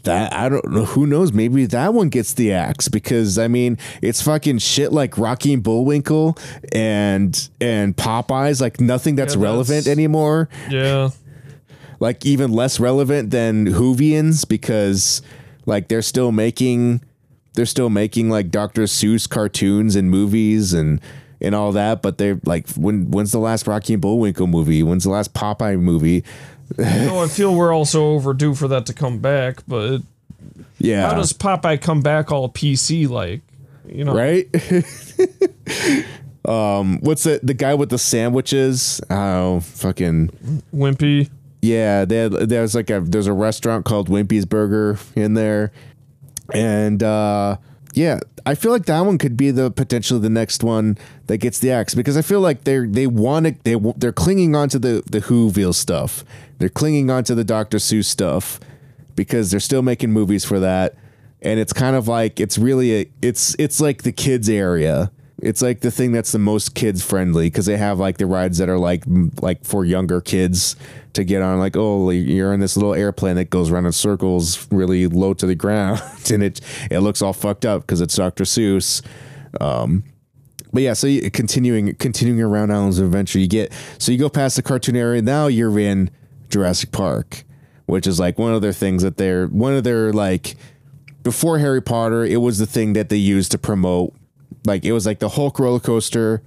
that I don't know who knows maybe that one gets the axe because I mean it's fucking shit like Rocky and Bullwinkle and and Popeyes like nothing that's Yeah, relevant anymore Yeah. like even less relevant than Hoovians because like they're still making they're still making like Dr. Seuss cartoons and movies and and all that but they're like when when's the last Rocky and Bullwinkle movie when's the last Popeye movie No, I feel we're also overdue for that to come back, but yeah how does Popeye come back all PC like? You know, right um what's the the guy with the sandwiches oh fucking Wimpy. Yeah, there's like a there's a restaurant called Wimpy's Burger in there, and uh, yeah, I feel like that one could be the potentially the next one that gets the axe because I feel like they're they want to they they're clinging onto the the Whoville stuff, they're clinging onto the Dr. Seuss stuff because they're still making movies for that, and it's kind of like it's really a it's it's like the kids area. It's like the thing that's the most kids friendly because they have like the rides that are like like for younger kids to get on. Like, oh, you're in this little airplane that goes around in circles, really low to the ground, and it it looks all fucked up because it's Dr. Seuss. Um, but yeah, so you, continuing continuing around Islands of Adventure, you get so you go past the cartoon area. Now you're in Jurassic Park, which is like one of their things that they're one of their like before Harry Potter. It was the thing that they used to promote. Like it was like the Hulk roller coaster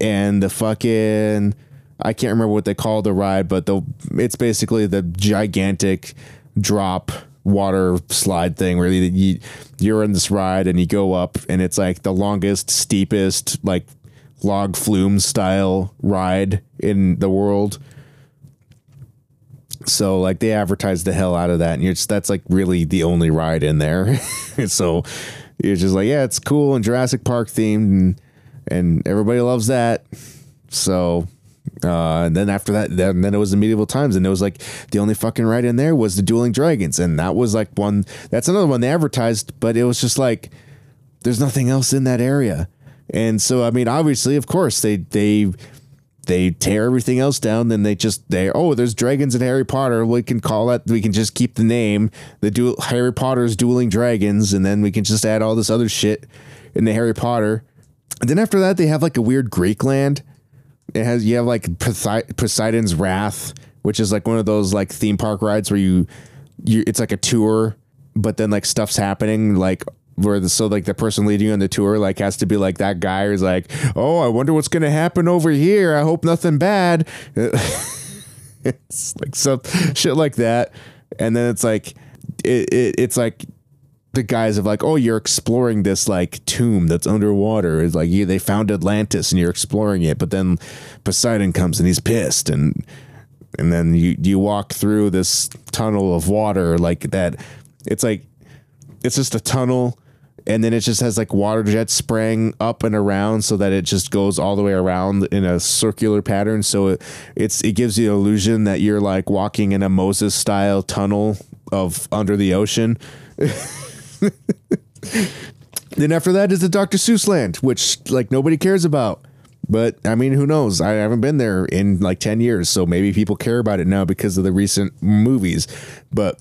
and the fucking I can't remember what they call the ride, but the it's basically the gigantic drop water slide thing where you, you you're in this ride and you go up and it's like the longest, steepest, like log flume style ride in the world. So like they advertised the hell out of that, and you're just that's like really the only ride in there. so you're just like, yeah, it's cool and Jurassic Park themed, and and everybody loves that. So uh, and then after that, then, then it was the medieval times, and it was like the only fucking ride in there was the dueling dragons, and that was like one. That's another one they advertised, but it was just like there's nothing else in that area, and so I mean, obviously, of course, they they they tear everything else down. Then they just they oh, there's dragons in Harry Potter. We can call that. We can just keep the name the duel Harry Potter's dueling dragons, and then we can just add all this other shit in the Harry Potter. And then after that, they have like a weird Greek land. It has you have like Poseidon's Wrath, which is like one of those like theme park rides where you you it's like a tour, but then like stuff's happening like where the so like the person leading you on the tour like has to be like that guy who's like, oh, I wonder what's gonna happen over here. I hope nothing bad. it's like some shit like that, and then it's like it, it it's like the guys of like, oh, you're exploring this like tomb that's underwater. It's like you, they found Atlantis and you're exploring it, but then Poseidon comes and he's pissed and and then you you walk through this tunnel of water like that. It's like it's just a tunnel and then it just has like water jets spraying up and around so that it just goes all the way around in a circular pattern so it, it's it gives you the illusion that you're like walking in a Moses style tunnel of under the ocean then after that is the Dr. Seuss land, which like nobody cares about. But I mean, who knows? I haven't been there in like 10 years, so maybe people care about it now because of the recent movies. But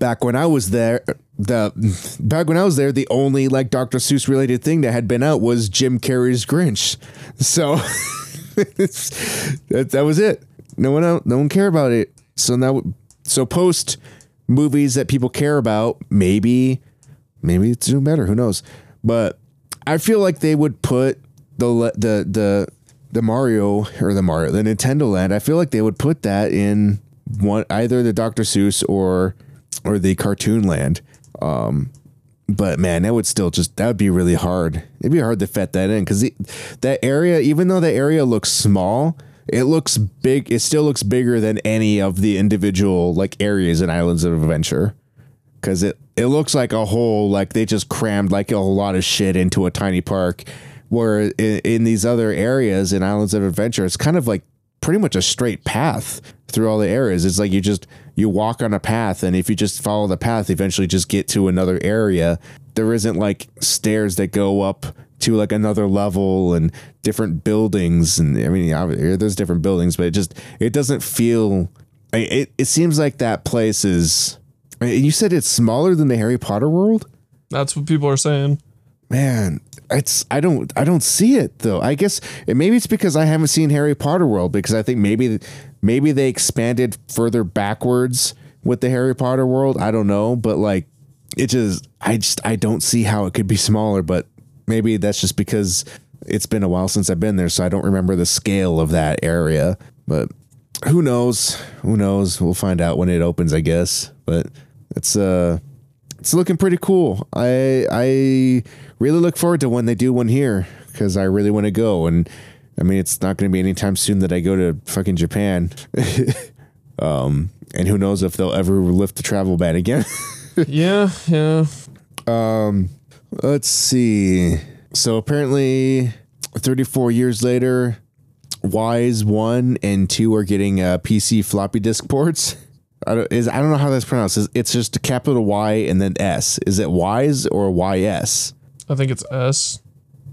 back when I was there, the back when I was there, the only like Dr. Seuss related thing that had been out was Jim Carrey's Grinch. So that, that was it. No one else, no one cared about it. So now so post movies that people care about, maybe maybe it's doing better. Who knows? But I feel like they would put the the the the Mario or the Mario the Nintendo Land. I feel like they would put that in one either the Dr. Seuss or or the Cartoon Land. Um, but man, that would still just that would be really hard. It'd be hard to fit that in because that area, even though the area looks small, it looks big. It still looks bigger than any of the individual like areas in Islands of Adventure because it it looks like a whole like they just crammed like a whole lot of shit into a tiny park. Where in, in these other areas in Islands of Adventure, it's kind of like pretty much a straight path through all the areas. It's like you just you walk on a path, and if you just follow the path, eventually just get to another area. There isn't like stairs that go up to like another level and different buildings, and I mean, there's different buildings, but it just it doesn't feel. It it seems like that place is you said it's smaller than the Harry Potter world? That's what people are saying. Man, it's I don't I don't see it though. I guess it, maybe it's because I haven't seen Harry Potter world because I think maybe maybe they expanded further backwards with the Harry Potter world. I don't know, but like it just I just I don't see how it could be smaller, but maybe that's just because it's been a while since I've been there, so I don't remember the scale of that area. But who knows? Who knows? We'll find out when it opens, I guess. But it's uh it's looking pretty cool. I I really look forward to when they do one here because I really want to go. And I mean, it's not going to be anytime soon that I go to fucking Japan. um, and who knows if they'll ever lift the travel ban again. yeah, yeah. Um, let's see. So apparently, 34 years later, Wise one and two are getting uh, PC floppy disk ports. I don't, is I don't know how that's pronounced. It's, it's just a capital Y and then S. Is it Wise or YS? I think it's S.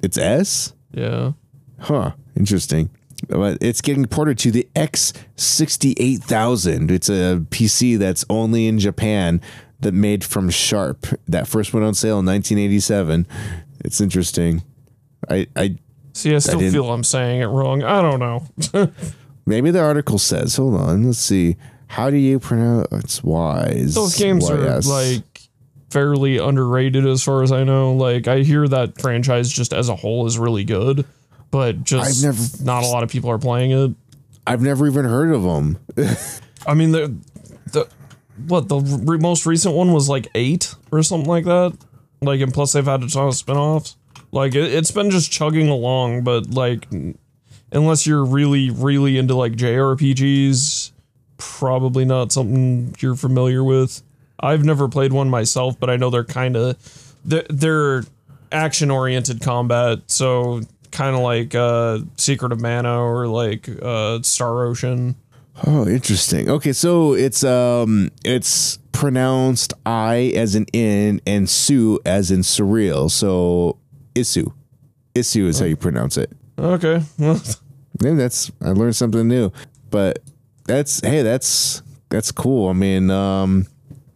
It's S. Yeah. Huh. Interesting. But it's getting ported to the X68000. It's a PC that's only in Japan that made from Sharp. That first went on sale in 1987. It's interesting. I I see. I still I feel I'm saying it wrong. I don't know. maybe the article says. Hold on. Let's see. How do you pronounce it's wise? Those games Y-S. are like fairly underrated as far as I know. Like I hear that franchise just as a whole is really good, but just I've never, not a lot of people are playing it. I've never even heard of them. I mean the the what the re- most recent one was like 8 or something like that. Like and plus they've had a ton of spin-offs. Like it, it's been just chugging along, but like unless you're really really into like JRPGs probably not something you're familiar with. I've never played one myself, but I know they're kind of they're, they're action oriented combat, so kind of like uh, Secret of Mana or like uh, Star Ocean. Oh, interesting. Okay, so it's um it's pronounced I as an in and Su as in surreal. So Isu. Isu is how you pronounce it. Okay. Maybe that's I learned something new. But that's hey, that's that's cool. I mean, um,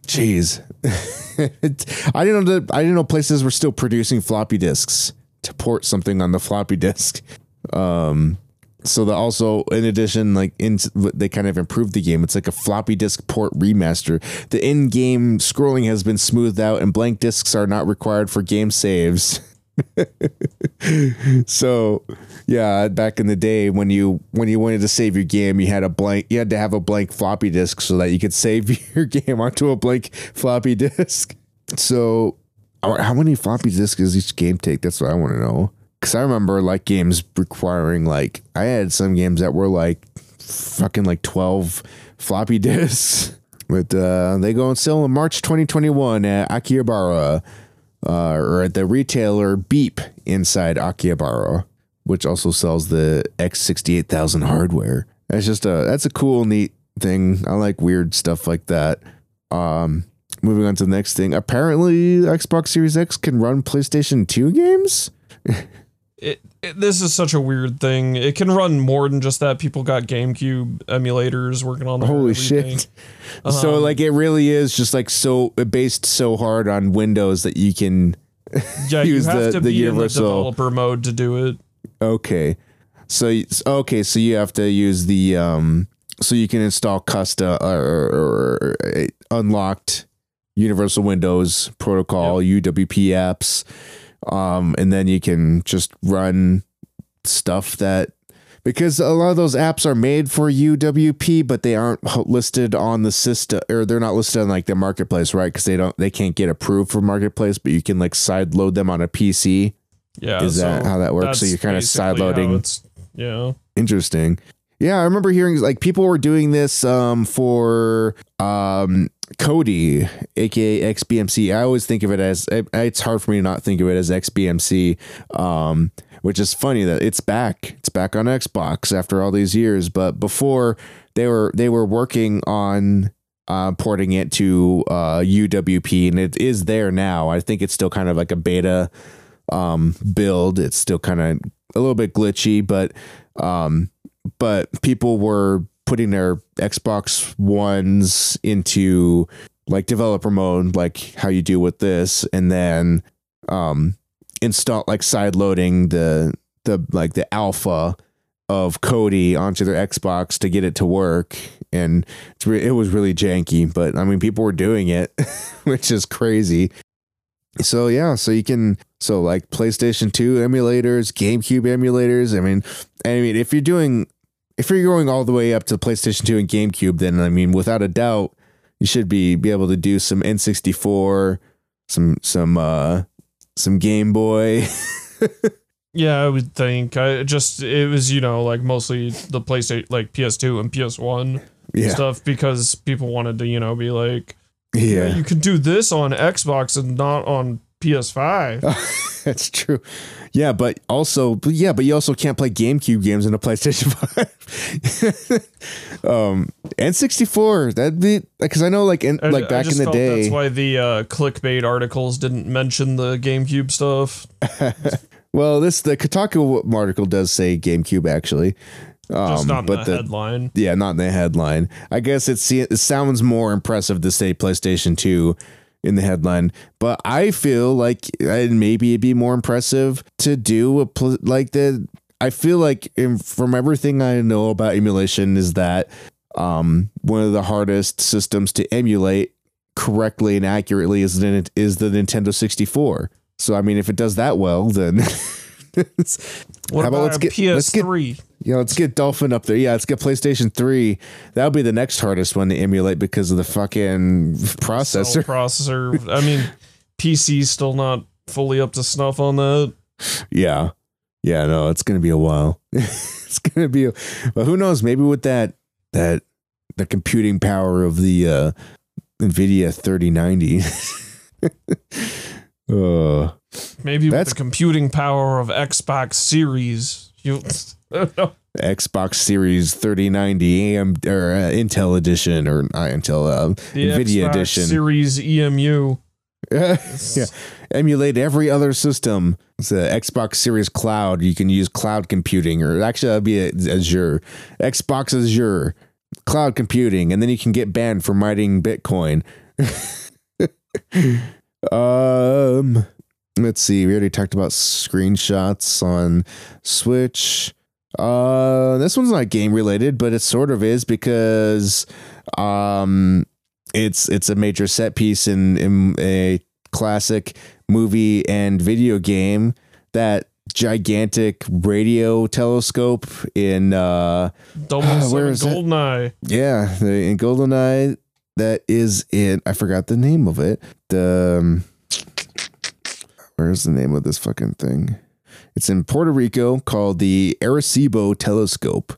jeez, I didn't know that I didn't know places were still producing floppy disks to port something on the floppy disk. Um, so that also, in addition, like in they kind of improved the game. It's like a floppy disk port remaster. The in-game scrolling has been smoothed out, and blank disks are not required for game saves. so yeah, back in the day when you when you wanted to save your game, you had a blank you had to have a blank floppy disk so that you could save your game onto a blank floppy disk. So how many floppy disks does each game take? That's what I want to know. Cause I remember like games requiring like I had some games that were like fucking like twelve floppy disks. But uh, they go on sale in March 2021 at Akihabara uh, or at the retailer Beep inside Akihabara, which also sells the X68000 hardware. That's just a that's a cool, neat thing. I like weird stuff like that. Um, moving on to the next thing. Apparently, Xbox Series X can run PlayStation 2 games. it, it, this is such a weird thing. It can run more than just that. People got GameCube emulators working on. Holy shit! Um, so like, it really is just like so based so hard on Windows that you can yeah, use you have the, to the be universal in the developer mode to do it. Okay, so okay, so you have to use the um, so you can install custom or, or, or unlocked Universal Windows Protocol yep. UWP apps um, and then you can just run stuff that because a lot of those apps are made for UWP, but they aren't listed on the system or they're not listed on like the marketplace, right? Because they don't they can't get approved for marketplace, but you can like side load them on a PC. Yeah, is that how that works? So you're kind of side loading. Yeah, interesting. Yeah, I remember hearing like people were doing this um, for um, Kodi, aka XBMC. I always think of it as it's hard for me to not think of it as XBMC, um, which is funny that it's back. It's back on Xbox after all these years. But before they were they were working on uh, porting it to uh, UWP, and it is there now. I think it's still kind of like a beta um, build. It's still kind of a little bit glitchy, but um, but people were putting their Xbox Ones into like developer mode, like how you do with this, and then um, install like side loading the the like the alpha of Kodi onto their Xbox to get it to work, and re- it was really janky. But I mean, people were doing it, which is crazy. So yeah, so you can so like PlayStation 2 emulators, GameCube emulators. I mean, I mean if you're doing if you're going all the way up to PlayStation 2 and GameCube, then I mean, without a doubt, you should be be able to do some N64, some some uh some Game Boy. yeah, I would think. I just it was you know like mostly the PlayStation like PS2 and PS1 yeah. stuff because people wanted to you know be like yeah. yeah you can do this on Xbox and not on PS5. That's true. Yeah, but also, yeah, but you also can't play GameCube games in a PlayStation 5. um, N64, that'd be because I know, like, in, I, like back in the day. That's why the uh, clickbait articles didn't mention the GameCube stuff. well, this the Kotaku article does say GameCube actually. Um, Just not but the, the, headline. Yeah, not in the headline. I guess it's it sounds more impressive to say PlayStation 2 in the headline. But I feel like maybe it'd be more impressive to do a pl- like the. I feel like in, from everything I know about emulation is that um, one of the hardest systems to emulate correctly and accurately is the, is the Nintendo 64. So I mean, if it does that well, then what how about, let's get PS3? Let's get, yeah, let's get Dolphin up there. Yeah, let's get PlayStation 3. That'll be the next hardest one to emulate because of the fucking processor. Cell processor. I mean, PC's still not fully up to snuff on that. Yeah. Yeah, no, it's gonna be a while. it's gonna be a but who knows, maybe with that that the computing power of the uh NVIDIA 3090. uh Maybe with the computing power of Xbox Series. You Xbox Series 3090 AM or uh, Intel edition or not Intel uh, Nvidia Xbox edition Series EMU. yeah, emulate every other system. It's a Xbox Series Cloud. You can use cloud computing, or actually, that'd be Azure. Xbox Azure cloud computing, and then you can get banned for mining Bitcoin. um, let's see. We already talked about screenshots on Switch. Uh, this one's not game related, but it sort of is because um, it's it's a major set piece in in a classic movie and video game. that gigantic radio telescope in uh Double where is? Goldeneye. yeah the, in Goldeneye that is in I forgot the name of it the um, where's the name of this fucking thing? It's in Puerto Rico called the Arecibo telescope.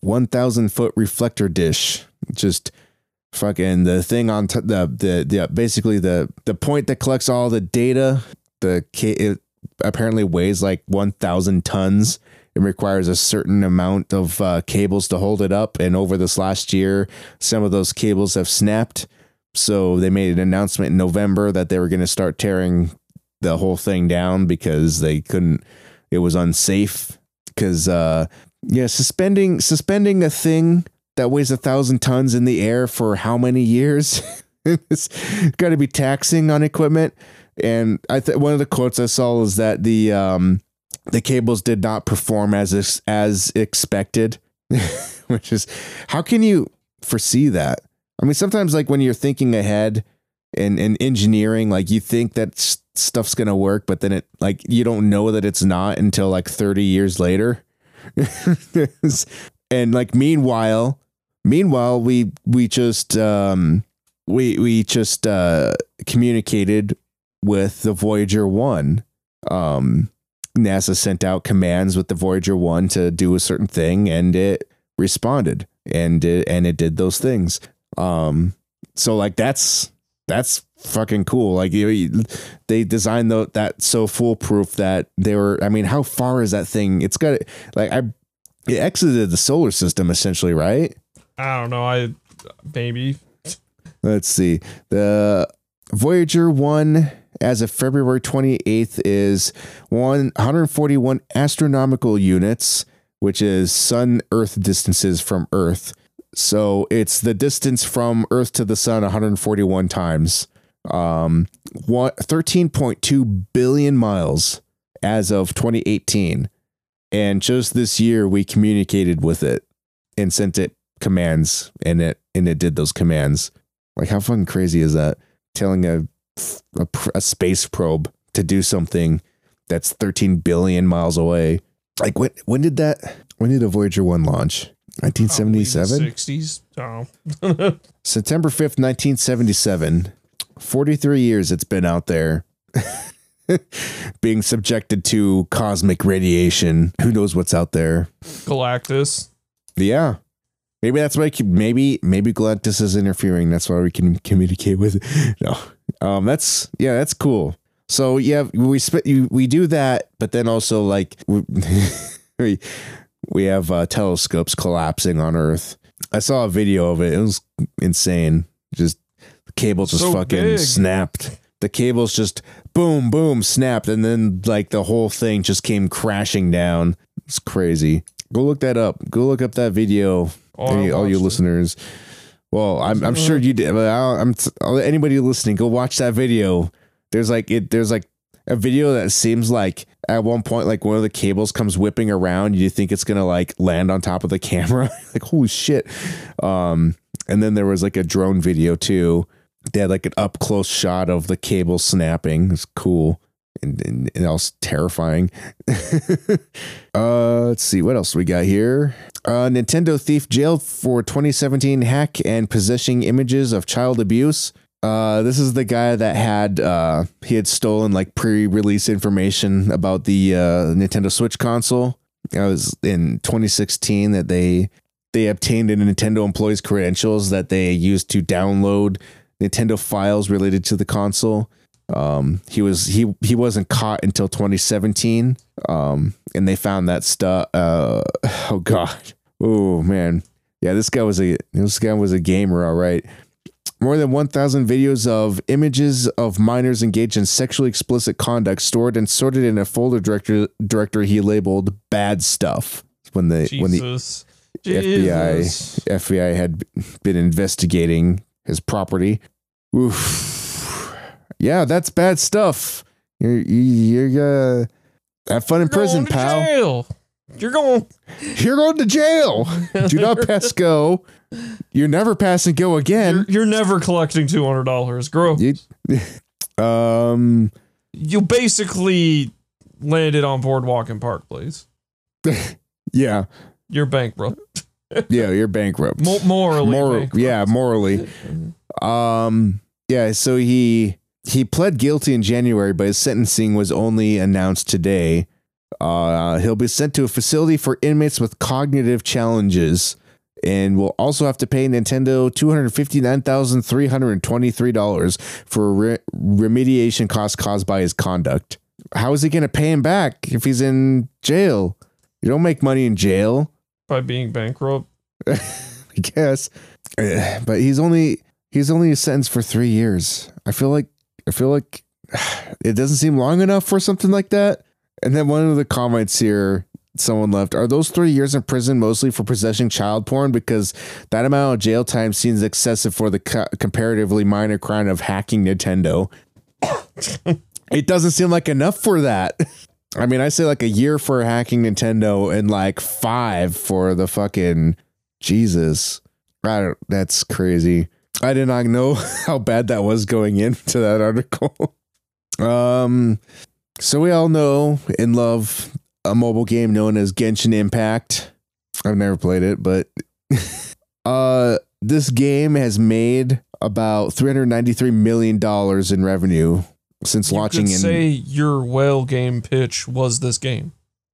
1000 foot reflector dish. Just fucking the thing on t- the, the the basically the the point that collects all the data the it apparently weighs like 1000 tons. It requires a certain amount of uh, cables to hold it up. And over this last year some of those cables have snapped. So they made an announcement in november that they were going to start tearing the whole thing down because they couldn't it was unsafe. Because uh yeah suspending suspending a thing that weighs a thousand tons in the air for how many years? It's got to be taxing on equipment. And i th- one of the quotes i saw is that the um the cables did not perform as ex- as expected which is how can you foresee that? I mean sometimes like when you're thinking ahead in, in engineering like you think that stuff's gonna work but then it like you don't know that it's not until like 30 years later. And like meanwhile meanwhile we we just um we we just uh communicated with the voyager 1 um nasa sent out commands with the voyager 1 to do a certain thing and it responded and it and it did those things. Um so like that's that's fucking cool like you, you- they designed tho- that so foolproof that they were i mean how far is that thing it's got like i it exited the solar system essentially right I don't know. I maybe Let's see. The Voyager 1 as of February 28th is 141 astronomical units, which is sun earth distances from Earth. So it's the distance from Earth to the sun 141 times. Um one, 13.2 billion miles as of 2018. And just this year we communicated with it and sent it commands and it and it did those commands. Like how fucking crazy is that? Telling a a, a space probe to do something that's 13 billion miles away. Like when when did that when did the Voyager 1 launch? 1977? sixties. Oh, September 5th, 1977. 43 years it's been out there. Being subjected to cosmic radiation. Who knows what's out there? Galactus. Yeah. Maybe that's why maybe maybe Galactus is interfering. That's why we can communicate with. No, um, that's yeah, that's cool. So yeah, we sp- you, we do that, but then also like we we, we have uh, telescopes collapsing on Earth. I saw a video of it. It was insane. Just the cable just So fucking big. snapped. The cables just boom boom snapped, and then like the whole thing just came crashing down. It's crazy. Go look that up. Go look up that video Oh, any, all you it. listeners. Well, I'm I'm sure you did. But I'll, I'm anybody listening, go watch that video. There's like it. There's like a video that seems like at one point like one of the cables comes whipping around. You think it's gonna like land on top of the camera. like holy shit. Um, and then there was like a drone video too. They had like an up close shot of the cable snapping. It's cool. And, and, and also terrifying. uh, let's see what else we got here. Uh, Nintendo thief jailed for 2017 hack and possessing images of child abuse. Uh, this is the guy that had uh, he had stolen like pre-release information about the uh, Nintendo Switch console. It was in 2016 that they they obtained a Nintendo employee's credentials that they used to download Nintendo files related to the console. Um, he was he he wasn't caught until 2017. Um, and they found that stuff. Uh, oh god. Oh man. Yeah, this guy was a this guy was a gamer. All right. More than 1,000 videos of images of minors engaged in sexually explicit conduct stored and sorted in a folder director directory he labeled "bad stuff." When the when the Jesus. FBI FBI had been investigating his property. Oof. Yeah, that's bad stuff. You're you- you're uh, have fun in prison, pal. jail. You're going. You're going to jail. Do not pass go. You're never passing go You're, again. you're never collecting two hundred dollars. Grow. You, um, You basically landed on Boardwalk and Park Place. Yeah, You're bankrupt. yeah, you're bankrupt. Mo- morally. Moral, bankrupt. yeah, morally. Um, yeah. So he he pled guilty in January, but his sentencing was only announced today. Uh, he'll be sent to a facility for inmates with cognitive challenges, and will also have to pay Nintendo two hundred fifty nine thousand three hundred twenty three dollars for re- remediation costs caused by his conduct. How is he going to pay him back if he's in jail? You don't make money in jail. By being bankrupt. I guess. But he's only he's only sentenced for three years. I feel like I feel like it doesn't seem long enough for something like that. And then one of the comments here, someone left, are those three years in prison mostly for possessing child porn? Because that amount of jail time seems excessive for the co- comparatively minor crime of hacking Nintendo. it doesn't seem like enough for that. I mean, I say like a year for hacking Nintendo and like five for the fucking Jesus. I don't, that's crazy. I did not know how bad that was going into that article. um, so we all know and love a mobile game known as Genshin Impact. I've never played it, but uh, this game has made about three hundred ninety-three million dollars in revenue since You launching could in say your whale game pitch was this game.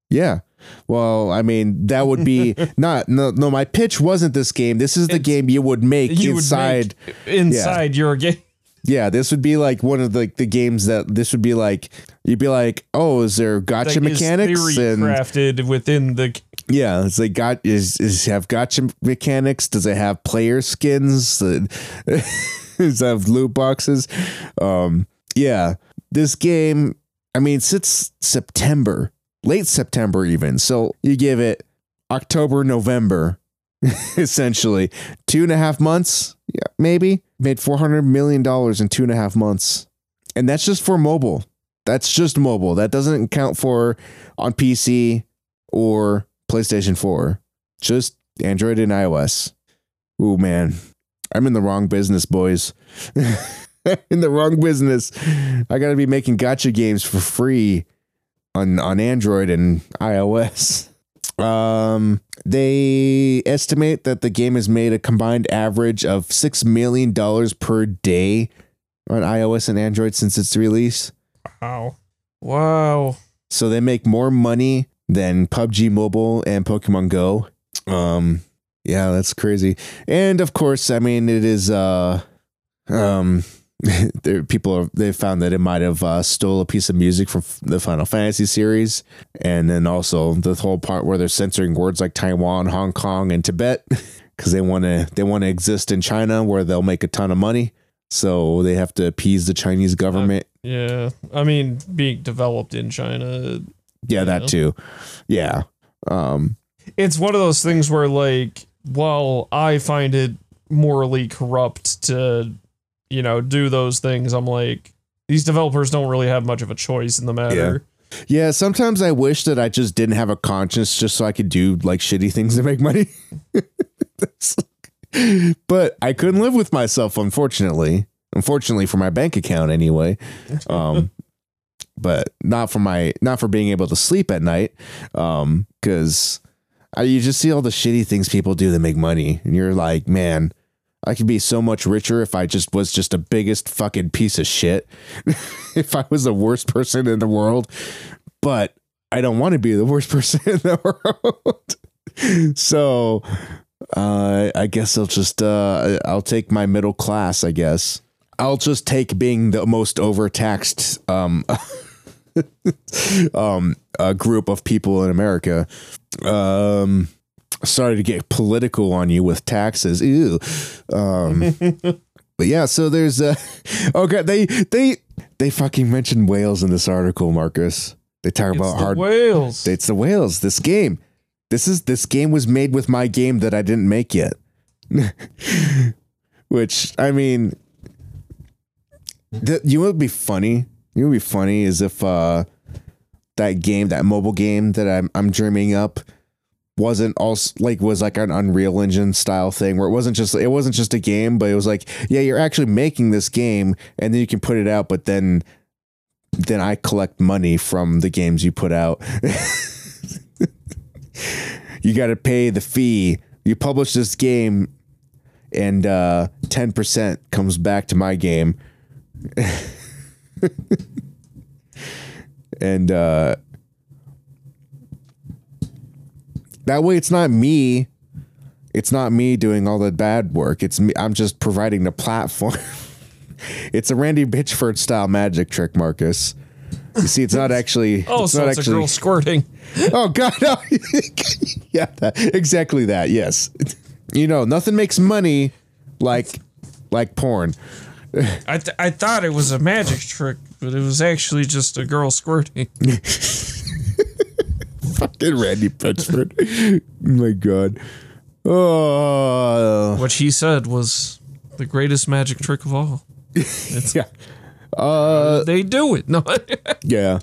Yeah. Well, I mean, that would be not no no. My pitch wasn't this game. This is the It's- game you would make You inside. would make inside your game. Yeah, this would be like one of the the games that this would be like. You'd be like, oh, is there gacha Like, mechanics and crafted within the yeah, it's like got is is have gacha mechanics? Does it have player skins? Does it have loot boxes? Um, yeah, this game. I mean, since September, late September, even. So you give it October, November, essentially two and a half months. Yeah, maybe made four hundred million dollars in two and a half months, and that's just for mobile. That's just mobile. That doesn't count for on PC or PlayStation 4. Just Android and iOS. Ooh, man. I'm in the wrong business, boys. in the wrong business. I got to be making gacha games for free on on Android and iOS. Um, they estimate that the game has made a combined average of six million dollars per day on iOS and Android since its release. Wow. Wow. So they make more money than PUBG Mobile and Pokemon Go. Um, yeah, that's crazy. And of course, I mean, it is. Uh, um, there people are, they found that it might have uh, stole a piece of music from the Final Fantasy series, and then also the whole part where they're censoring words like Taiwan, Hong Kong, and Tibet because they want to they want to exist in China where they'll make a ton of money. So they have to appease the Chinese government. Yeah. I mean, being developed in China. yeah, that Yeah. too. Yeah. Um, It's one of those things where, like, while I find it morally corrupt to, you know, do those things, I'm like, these developers don't really have much of a choice in the matter. Yeah, yeah sometimes I wish that I just didn't have a conscience just so I could do like shitty things to make money. But I couldn't live with myself, unfortunately. Unfortunately for my bank account anyway. Um but not for my not for being able to sleep at night. Um cuz I, you just see all the shitty things people do that make money and you're like, man, I could be so much richer if I just was just the biggest fucking piece of shit. if I was the worst person in the world. But I don't want to be the worst person in the world. so uh, I guess I'll just uh, I'll take my middle class, I guess. I'll just take being the most overtaxed um um a group of people in America. Um sorry to get political on you with taxes. Ew. Um but yeah, so there's uh okay, they they they fucking mentioned whales in this article, Marcus. They talk It's about hard whales. it's the whales. This game. This is this game was made with my game that I didn't make yet. Which I mean, the, you know would be funny? You know would be funny is if uh that game, that mobile game that I'm I'm dreaming up, wasn't also like was like an Unreal Engine style thing where it wasn't just it wasn't just a game, but it was like yeah, you're actually making this game and then you can put it out, but then then I collect money from the games you put out. you got to pay the fee. You publish this game, and uh, 10% comes back to my game. and uh, that way, it's not me. It's not me doing all the bad work. It's me. I'm just providing the platform. it's a Randy Bitchford style magic trick, Marcus. You see, it's not actually. Oh, it's so not it's actually, a girl squirting. Oh God, no. yeah, that, exactly that. Yes, you know, nothing makes money like like porn. I th- I thought it was a magic trick, but it was actually just a girl squirting. Fucking Randy Pitchford. oh my God. Oh What he said was the greatest magic trick of all. yeah, Uh, they do it. No. yeah.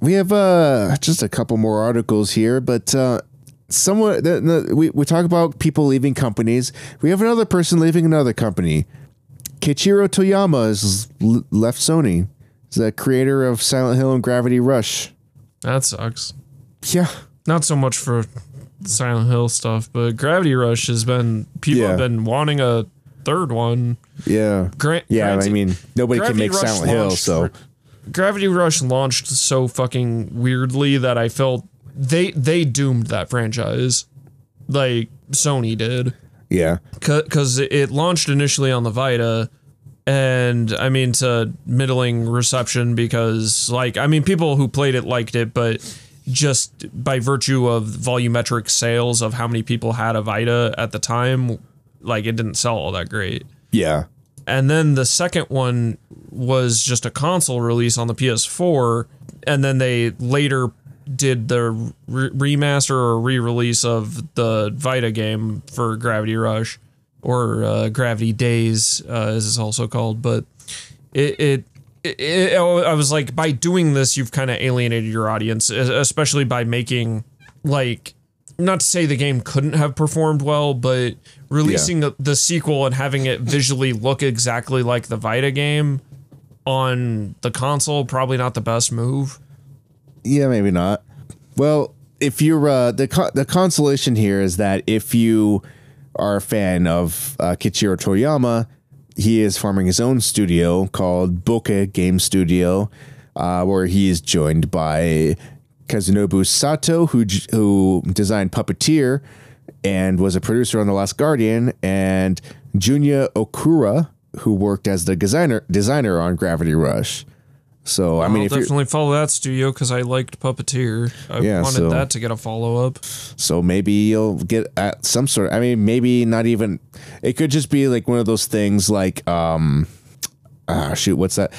We have uh just a couple more articles here, but uh somewhat the, the, we we talk about people leaving companies. We have another person leaving another company. Keiichiro Toyama has left Sony. He's the creator of Silent Hill and Gravity Rush. that sucks. Yeah. Not so much for Silent Hill stuff, but Gravity Rush has been people Yeah. have been wanting a third one. Yeah. Grant, Yeah, I mean, nobody can make Rush Silent Hill, so for- Gravity Rush launched so fucking weirdly that I felt they they doomed that franchise, like Sony did, yeah. because it launched initially on the Vita, and I mean to middling reception because like I mean people who played it liked it, but just by virtue of volumetric sales of how many people had a Vita at the time, like it didn't sell all that great. Yeah. And then the second one was just a console release on the PS4. And then they later did the re- remaster or re release of the Vita game for Gravity Rush or uh, Gravity Daze, uh, as it's also called. But it, it, it, it, I was like, by doing this, you've kind of alienated your audience, especially by making like not to say the game couldn't have performed well, but releasing the, the sequel and having it visually look exactly like the Vita game on the console probably not the best move. Yeah, maybe not. Well, if you're uh, the co- the consolation here is that if you are a fan of uh, Keiichiro Toyama, he is forming his own studio called Bokeh Game Studio, uh, where he is joined by Kazunobu Sato, who who designed Puppeteer and was a producer on The Last Guardian, and Junya Okura, who worked as the designer designer on Gravity Rush. So I mean, I'll definitely follow that studio because I liked Puppeteer. I Yeah, wanted so- that to get a follow up. So maybe you'll get at some sort. I mean, maybe not even. It could just be like one of those things, like um, ah, shoot, what's that?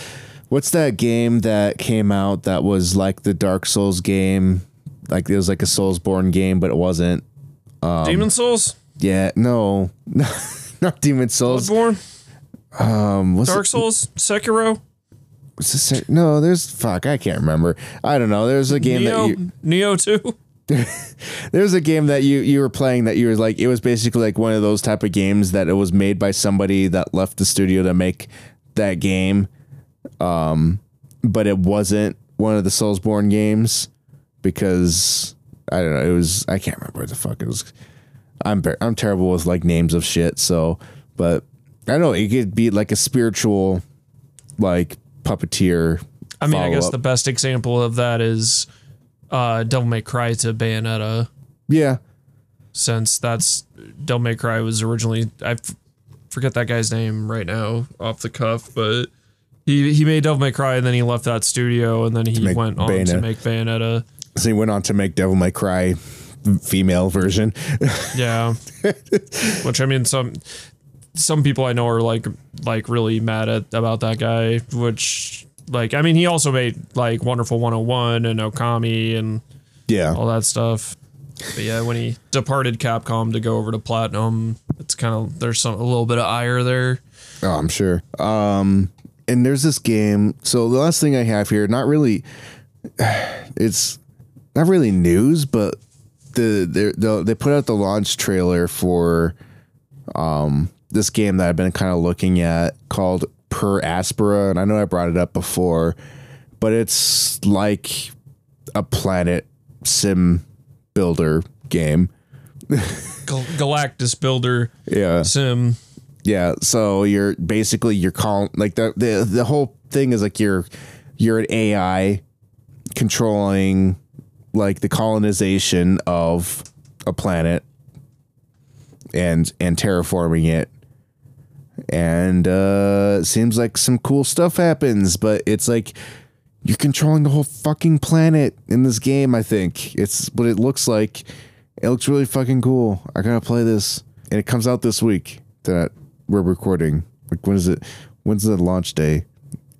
What's that game that came out that was like the Dark Souls game? Like it was like a Soulsborne game, but it wasn't. Um, Demon Souls, Yeah, no, not Demon Souls. Bloodborne, Um, what's Dark it- Souls, Sekiro, what's this- No, there's fuck. I can't remember. I don't know. There's a game Nioh, that you. Nioh Two. There's a game that you you were playing that you were like it was basically like one of those type of games that it was made by somebody that left the studio to make that game um but it wasn't one of the Soulsborne games because I don't know it was I can't remember what the fuck it was I'm I'm terrible with like names of shit so but I don't know it could be like a spiritual like puppeteer I mean, I guess follow-up. the best example of that is uh, Devil May Cry to Bayonetta. yeah since that's Devil May Cry was originally I f- forget that guy's name right now off the cuff, but he he made Devil May Cry and then he left that studio and then he went on to make Bayonetta. so he went on to make Devil May Cry female version Yeah, which I mean some some people I know are like like really mad at about that guy. Which like I mean he also made like Wonderful 101 and Okami and yeah all that stuff. But yeah, when he departed Capcom to go over to Platinum, it's kind of there's some a little bit of ire there. Oh, I'm sure. Um, and there's this game. So the last thing I have here, not really, it's not really news, but the they the, they put out the launch trailer for um this game that I've been kind of looking at called Per Aspera, and I know I brought it up before, but it's like a planet sim builder game. Gal- Galactus Builder Yeah. Sim. Yeah, so you're basically you're calling like the the the whole thing is like you're you're an AI controlling like the colonization of a planet and and terraforming it. And uh seems like some cool stuff happens, but it's like you're controlling the whole fucking planet in this game, I think. It's what it looks like. It looks really fucking cool. I gotta play this. And it comes out this week that we're recording. Like when is it? When's the launch day?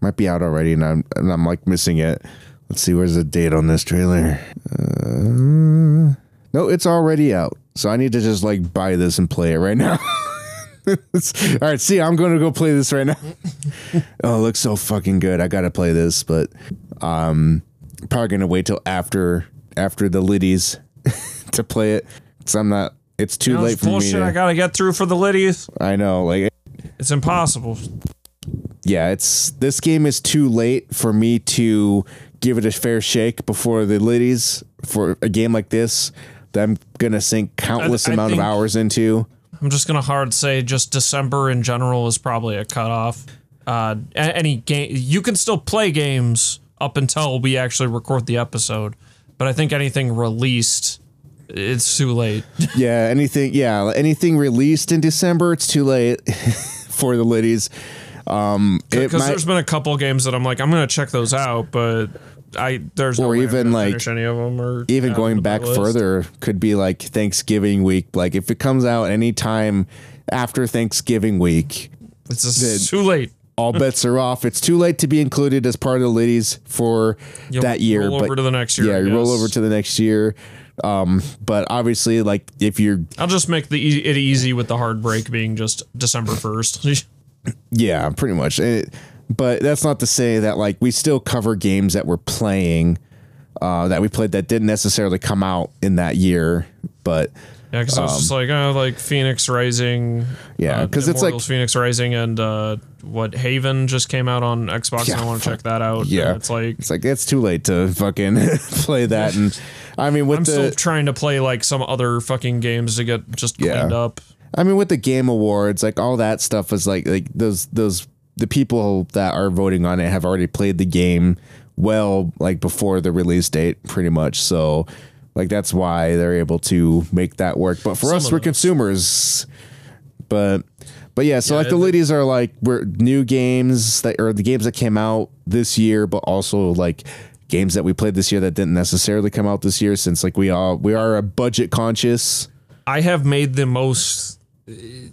Might be out already, and I'm and I'm like missing it. Let's see, where's the date on this trailer? Uh, no, it's already out. So I need to just like buy this and play it right now. All right, see, I'm going to go play this right now. oh, it looks so fucking good. I got to play this, but um, probably gonna wait till after after the Liddies to play it. Cause I'm not. It's too You know, late it's for me. bullshit To, I gotta get through for the Liddies. I know, like It's impossible. yeah, it's this game is too late for me to give it a fair shake before the Liddies for a game like this that I'm gonna sink countless I amount think- of hours into. I'm just gonna hard say just December in general is probably a cutoff. Uh, any game you can still play games up until we actually record the episode, but I think anything released, it's too late. Yeah, anything. Yeah, anything released in December, it's too late for the Liddies. Um, Because there's been a couple games that I'm like I'm gonna check those out, but I there's Or I'm even, like- any of them or even going back further could be like Thanksgiving week. Like if it comes out anytime after Thanksgiving week, It's just too late. all bets are off. It's too late to be included as part of the ladies for You'll that year. roll but over to the next year. yeah, you roll over to the next year. Um, but obviously, like if you're I'll just make the e- it easy with the hard break being just December first. Yeah, pretty much. It, but that's not to say that like we still cover games that we're playing uh, that we played that didn't necessarily come out in that year. But Yeah, because I was just like, oh, like Fenyx Rising. Um, Yeah, uh, 'cause it's like- Fenyx Rising and uh, what Haven just came out on Xbox, Yeah, and I want to check that out. Yeah. it's like it's like it's too late to fucking play that. And I mean, with I'm the still trying to play like some other fucking games to get just Yeah. cleaned up. I mean, with the game awards, like all that stuff is like like those those the people that are voting on it have already played the game well like before the release date, pretty much. So like that's why they're able to make that work. But for Some us, we're those. consumers. But but yeah, so Yeah, like the the- ladies are like we're new games that or the games that came out this year, but also like games that we played this year that didn't necessarily come out this year since like we all we are a budget conscious. I have made the most.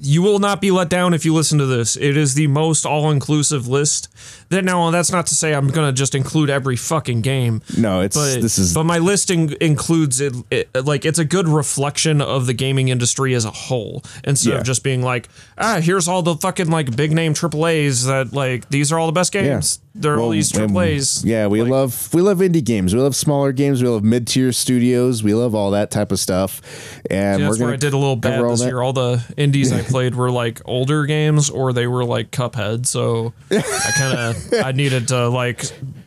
You will not be let down if you listen to this. It is the most all-inclusive list. That now that's not to say I'm gonna just include every fucking game. No, it's but this is but my listing includes it, it like it's a good reflection of the gaming industry as a whole instead Yeah. of just being like ah here's all the fucking like big name AAA's that like these are all the best games they're all these AAA's Yeah, we love we love indie games. We love smaller games. We love mid tier studios. We love all that type of stuff. And Yeah, we're that's gonna where I did a little bad this that. year. All the indies I played were like older games or they were like Cuphead. So I kind of I needed to like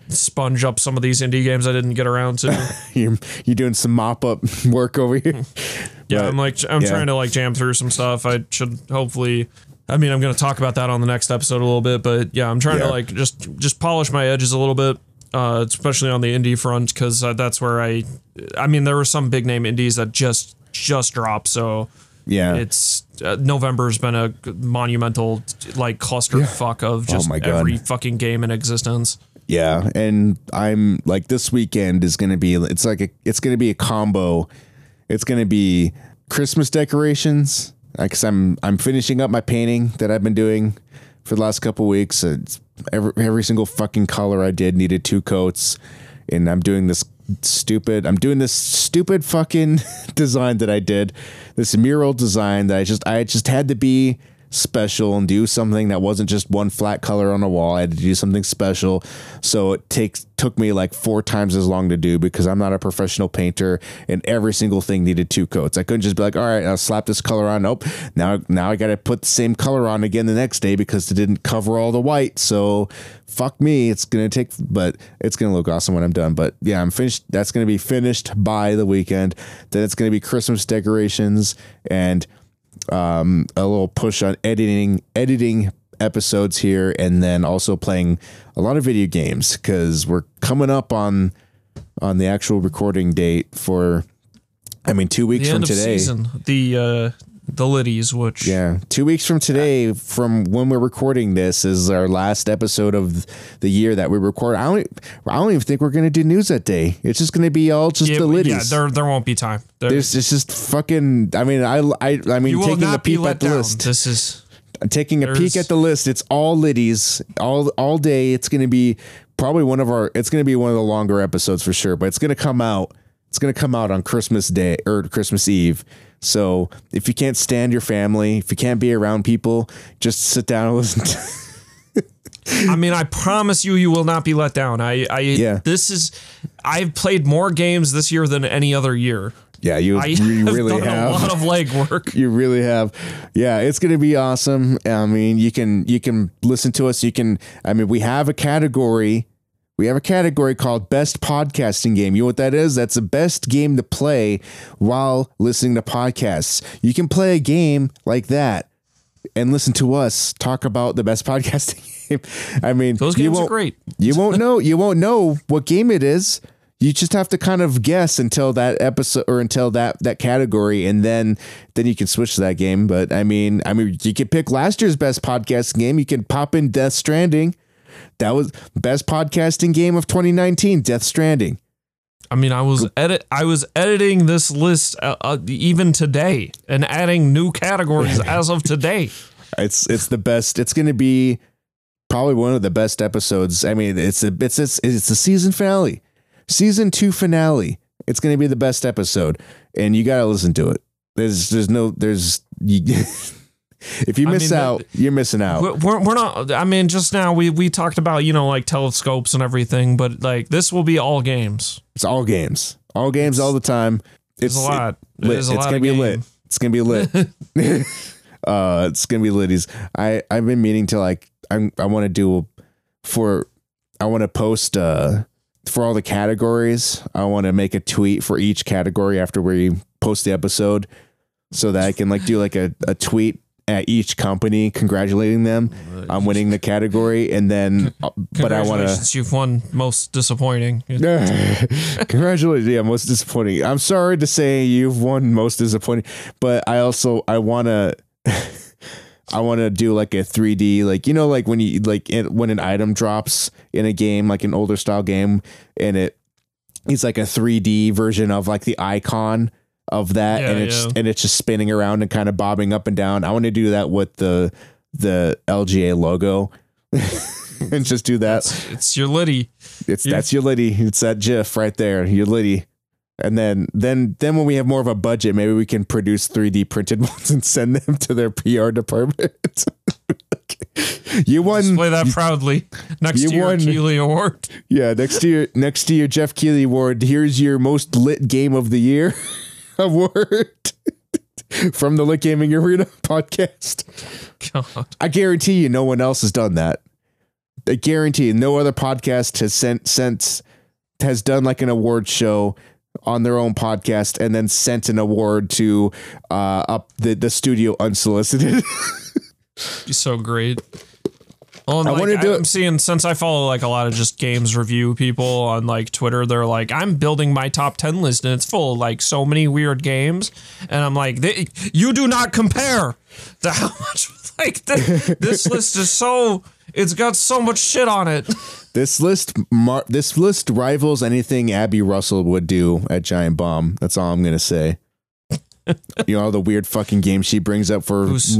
sponge up some of these indie games I didn't get around to. You're, you're doing some mop up work over here. Yeah, But, I'm like I'm yeah. trying to like jam through some stuff. I should hopefully. I mean, I'm going to talk about that on the next episode a little bit, but yeah, I'm trying Yeah. to like just just polish my edges a little bit, uh, especially on the indie front because uh, that's where I. I mean, there were some big name indies that just just dropped, so Yeah. it's uh, November's been a monumental like cluster fuck of just Oh my God. every fucking game in existence. Yeah, and I'm like this weekend is gonna be it's like a it's gonna be a combo. It's gonna be Christmas decorations because I'm I'm finishing up my painting that I've been doing for the last couple weeks. It's every every single fucking color I did needed two coats, and I'm doing this stupid. I'm doing this stupid fucking design that I did, this mural design that I just I just had to be special and do something that wasn't just one flat color on a wall. I had to do something special. So it takes took me like four times as long to do because I'm not a professional painter and every single thing needed two coats. I couldn't just be like, all right, I'll slap this color on. Nope. Now now I gotta put the same color on again the next day because it didn't cover all the white. So fuck me. It's gonna take but it's gonna look awesome when I'm done. But yeah, I'm finished that's gonna be finished by the weekend. Then it's gonna be Christmas decorations and um, a little push on editing editing episodes here and then also playing a lot of video games because we're coming up on on the actual recording date for i mean two weeks The from today. season, the uh, the Liddies, which yeah two weeks from today from when we're recording this is our last episode of the year that we record i don't i don't even think we're gonna do news that day it's just gonna be all just yeah, the yeah, liddies there there won't be time. There, there's it's just fucking i mean i i, I mean taking a peek at the down. list This is taking a peek at the list, it's all Liddies all all day. It's going to be probably one of our. It's going to be one of the longer episodes for sure. But it's going to come out. It's going to come out on Christmas Day or Christmas Eve. So if you can't stand your family, if you can't be around people, just sit down and listen. To, I mean, I promise you, you will not be let down. I, I, Yeah. this is, I've played more games this year than any other year. yeah, you, I you have really have. a lot of legwork. you really have yeah it's gonna be awesome i mean you can you can listen to us you can i mean we have a category we have a category called best podcasting game you know what that is that's the best game to play while listening to podcasts you can play a game like that and listen to us talk about the best podcasting game i mean Those games are great. you won't know. You won't know what game it is. You just have to kind of guess until that episode or until that that category, and then then you can switch to that game. But I mean, I mean, you could pick last year's best podcasting game. You can pop in Death Stranding. That was best podcasting game of 2019. Death Stranding. I mean, I was edit, I was editing this list uh, uh, even today and adding new categories as of today. It's it's the best. It's going to be probably one of the best episodes. I mean, it's a it's it's it's the season finale, season two finale. It's going to be the best episode, and you got to listen to it. There's there's no there's you, if you I miss mean, the- out, you're missing out. We're, we're not. I mean, just now we we talked about you know like telescopes and everything, but like this will be all games. It's all games, all games, all the time. It's, a lot. It lit. is a it's lot gonna be game. lit. It's gonna be lit. uh, it's gonna be litties. I I've been meaning to like I'm I want to do for I want to post uh for all the categories. I want to make a tweet for each category after we post the episode, so that I can like do like a, a tweet at each company congratulating them on winning the category, and then uh, but I want to. You've won most disappointing. Congratulations. Yeah, most disappointing. I'm sorry to say you've won most disappointing, but I also I want to I want to do like a 3D like you know like when you like it, when an item drops in a game like an older style game and it it's like a 3D version of like the icon of that and it's yeah. and it's just spinning around and kind of bobbing up and down. I want to do that with the the LGA logo. and just do that. It's your Liddy. It's Yeah. that's your Liddy. It's that GIF right there. Your Liddy. And then then then when we have more of a budget, maybe we can produce 3D printed ones and send them to their PR department. you won Display that proudly next you to your won. Keighley Award. yeah, next to your next to your Jeff Keighley award, here's your most lit game of the year award from the Lit Gaming Arena podcast. God. I guarantee you no one else has done that. I guarantee you no other podcast has sent since has done like an award show on their own podcast and then sent an award to uh up the, the studio unsolicited. Be so great. Oh, well, I like, wanna do I'm it- seeing since I follow like a lot of just games review people on like Twitter, they're like, I'm building my top ten list and it's full of like so many weird games, and I'm like, they, you do not compare to how much like th- this list is so it's got so much shit on it. this list mar- this list rivals anything Abby Russell would do at Giant Bomb. That's all I'm to say. You know all the weird fucking games she brings up for Who's-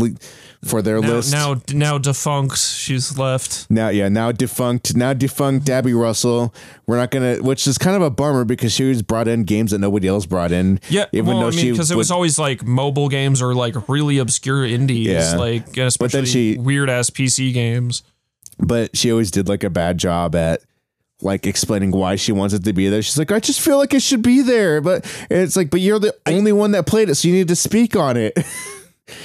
for their now, list. now, now defunct. She's left. Now, yeah, now defunct, now defunct Dabby Russell. We're not gonna, which is kind of a bummer because she was brought in games that nobody else brought in. Yeah, even well, though I mean, she because it was always like mobile games or like really obscure indies, Yeah. like especially she- weird ass PC games. but she always did like a bad job at like explaining why she wants it to be there. She's like, I just feel like it should be there, but it's like, but you're the only one that played it, so you need to speak on it.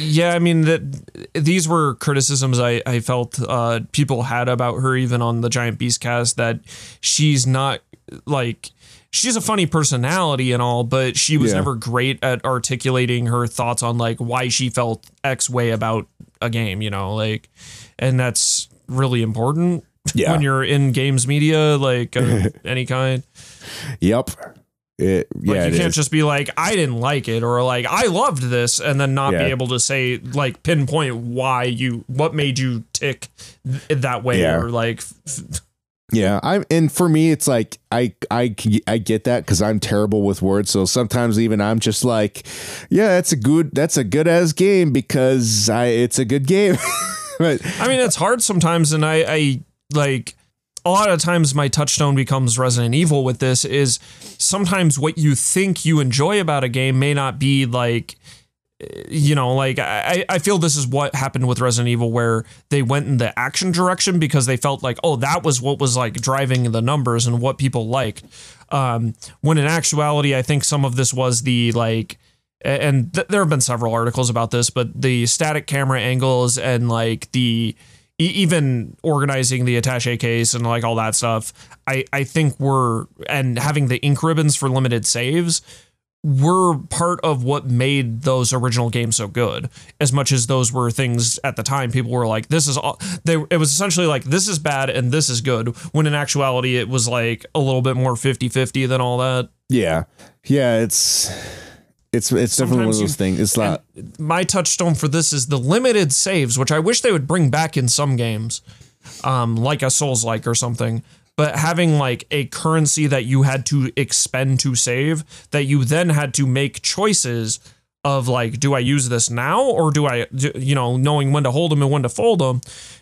Yeah, I mean that these were criticisms I I felt uh, people had about her even on the Giant Beast cast that she's not like she's a funny personality and all, but she was Yeah. never great at articulating her thoughts on like why she felt X way about a game, you know, like and that's really important Yeah. when you're in games media like of any kind. yep. It, Like yeah, you it can't is. just be like I didn't like it or like I loved this and then not Yeah. be able to say like pinpoint why you what made you tick th- that way Yeah. or like f- Yeah, I'm and for me it's like I I I get that cuz I'm terrible with words so sometimes even I'm just like yeah, that's a good that's a good as game because I it's a good game. but I mean it's hard sometimes and I I like a lot of times my touchstone becomes Resident Evil with this is sometimes what you think you enjoy about a game may not be like you know, like I, I feel this is what happened with Resident Evil, where they went in the action direction because they felt like, oh, that was what was like driving the numbers and what people liked. Um, when in actuality, I think some of this was the like, and th- there have been several articles about this, but the static camera angles and like the even organizing the attache case and like all that stuff, I I think were and having the ink ribbons for limited saves were part of what made those original games so good. As much as those were things at the time, people were like, "This is all." They it was essentially like, "This is bad and this is good." When in actuality, it was like a little bit more 50-50 than all that. yeah. Yeah, it's it's it's definitely one of Sometimes you- those things. It's not My touchstone for this is the limited saves, which I wish they would bring back in some games, um, like a Souls like or something. But having like a currency that you had to expend to save, that you then had to make choices of like, do I use this now or do I, you know, knowing when to hold them and when to fold them?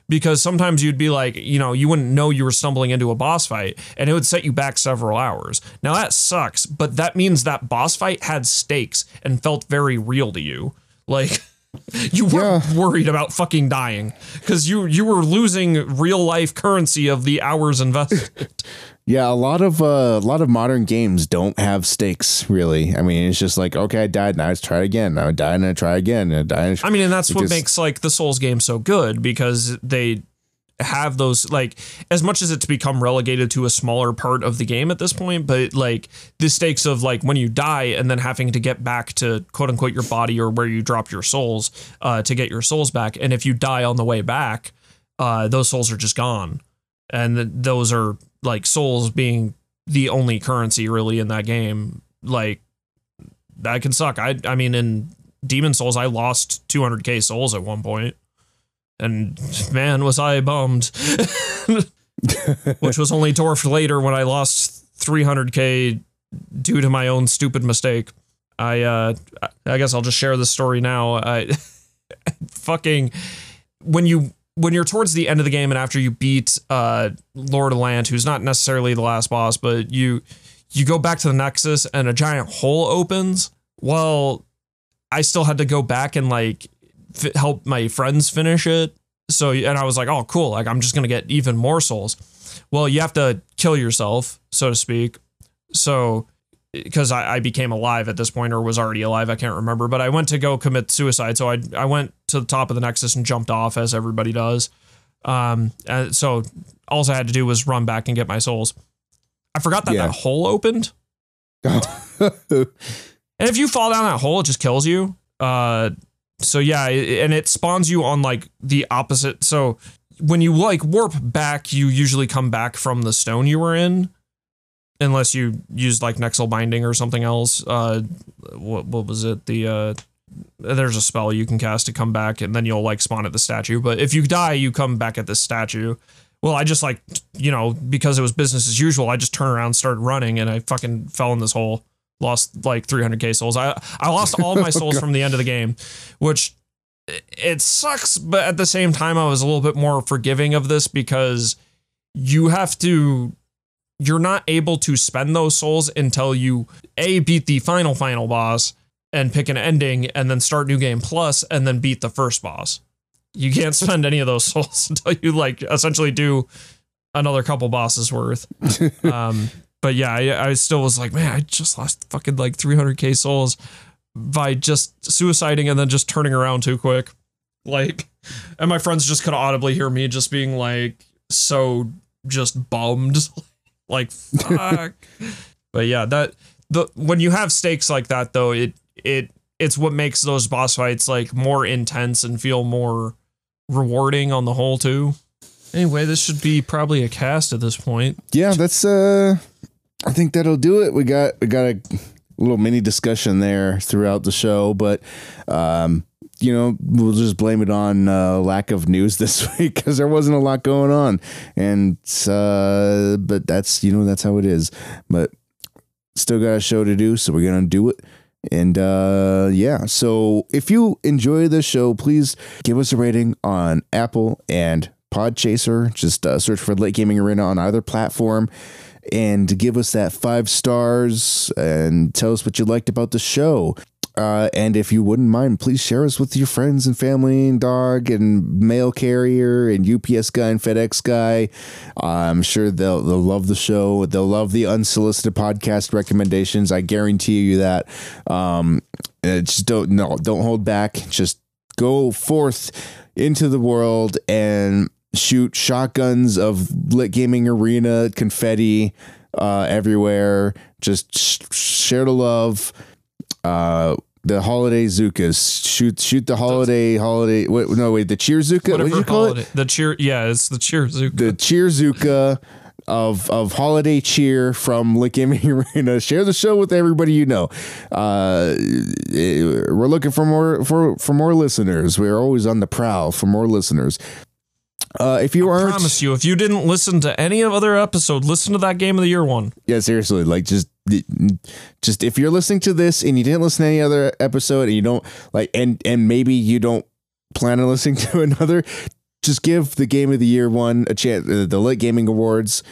Because sometimes you'd be like, you know, you wouldn't know you were stumbling into a boss fight and it would set you back several hours. Now that sucks, but that means that boss fight had stakes and felt very real to you. Like, you weren't worried about fucking dying because you you were losing real life currency of the hours invested. Yeah, a lot of uh, a lot of modern games don't have stakes really. I mean, it's just like okay, I died, now let's try again. Now I died and I try again. And I die. And I mean, and that's It what just- makes like the Souls game so good because they have those like as much as it's become relegated to a smaller part of the game at this point, but like the stakes of like when you die and then having to get back to quote unquote your body or where you drop your souls uh, to get your souls back, and if you die on the way back, uh, those souls are just gone, and th- those are like souls being the only currency really in that game. Like that can suck. I I mean in Demon Souls I lost 200k souls at one point. And man, was I bummed. Which was only dwarfed later when I lost 300k due to my own stupid mistake. I uh I guess I'll just share this story now. I fucking when you when you're towards the end of the game and after you beat uh Lord Land, who's not necessarily the last boss, but you you go back to the Nexus and a giant hole opens. Well, I still had to go back and like f- help my friends finish it. So and I was like, oh cool, like I'm just gonna get even more souls. Well, you have to kill yourself, so to speak. So because I, I became alive at this point or was already alive, I can't remember. But I went to go commit suicide, so I I went to the top of the Nexus and jumped off as everybody does. Um, so all I had to do was run back and get my souls. I forgot that Yeah. that hole opened. And if you fall down that hole, it just kills you. Uh, so yeah, and it spawns you on like the opposite. So when you like warp back, you usually come back from the stone you were in, unless you use like Nexel binding or something else. Uh, what what was it? The uh, there's a spell you can cast to come back, and then you'll like spawn at the statue. But if you die, you come back at the statue. Well, I just like you know because it was business as usual. I just turned around, started running, and I fucking fell in this hole. lost like 300k souls. I I lost all my oh, souls from the end of the game, which it sucks, but at the same time I was a little bit more forgiving of this because you have to you're not able to spend those souls until you a beat the final final boss and pick an ending and then start new game plus and then beat the first boss. You can't spend any of those souls until you like essentially do another couple bosses worth. um, but yeah, I, I still was like, man, I just lost fucking like 300k souls by just suiciding and then just turning around too quick. Like, and my friends just could audibly hear me just being like so just bummed. like, fuck. but yeah, that the when you have stakes like that though, it it it's what makes those boss fights like more intense and feel more rewarding on the whole too. Anyway, this should be probably a cast at this point. Yeah, that's uh I think that'll do it. We got we got a little mini discussion there throughout the show, but um you know, we'll just blame it on uh, lack of news this week because there wasn't a lot going on, and uh, but that's you know that's how it is. But still got a show to do, so we're gonna do it. And uh, yeah, so if you enjoy the show, please give us a rating on Apple and Podchaser. Just uh, search for Lit Gaming Arena on either platform and give us that five stars and tell us what you liked about the show. Uh, and if you wouldn't mind, please share us with your friends and family and dog and mail carrier and UPS guy and FedEx guy. Uh, I'm sure they'll they'll love the show. They'll love the unsolicited podcast recommendations. I guarantee you that. Um, just don't no don't hold back. Just go forth into the world and shoot shotguns of lit gaming arena confetti uh, everywhere. Just sh- share the love uh, the holiday zukas. Shoot, shoot the holiday, holiday. Wait, no, wait, the cheer zuka. What did you call holiday, it? The cheer. Yeah, it's the cheer zuka. The cheer zuka of of holiday cheer from Lick Arena. Share the show with everybody you know. Uh, we're looking for more for for more listeners. We're always on the prowl for more listeners. Uh, if you I aren't, I promise you, if you didn't listen to any of other episode, listen to that game of the year one. Yeah, seriously, like just just if you're listening to this and you didn't listen to any other episode and you don't like and and maybe you don't plan on listening to another, just give the game of the year one a chance uh, the Lit Gaming Awards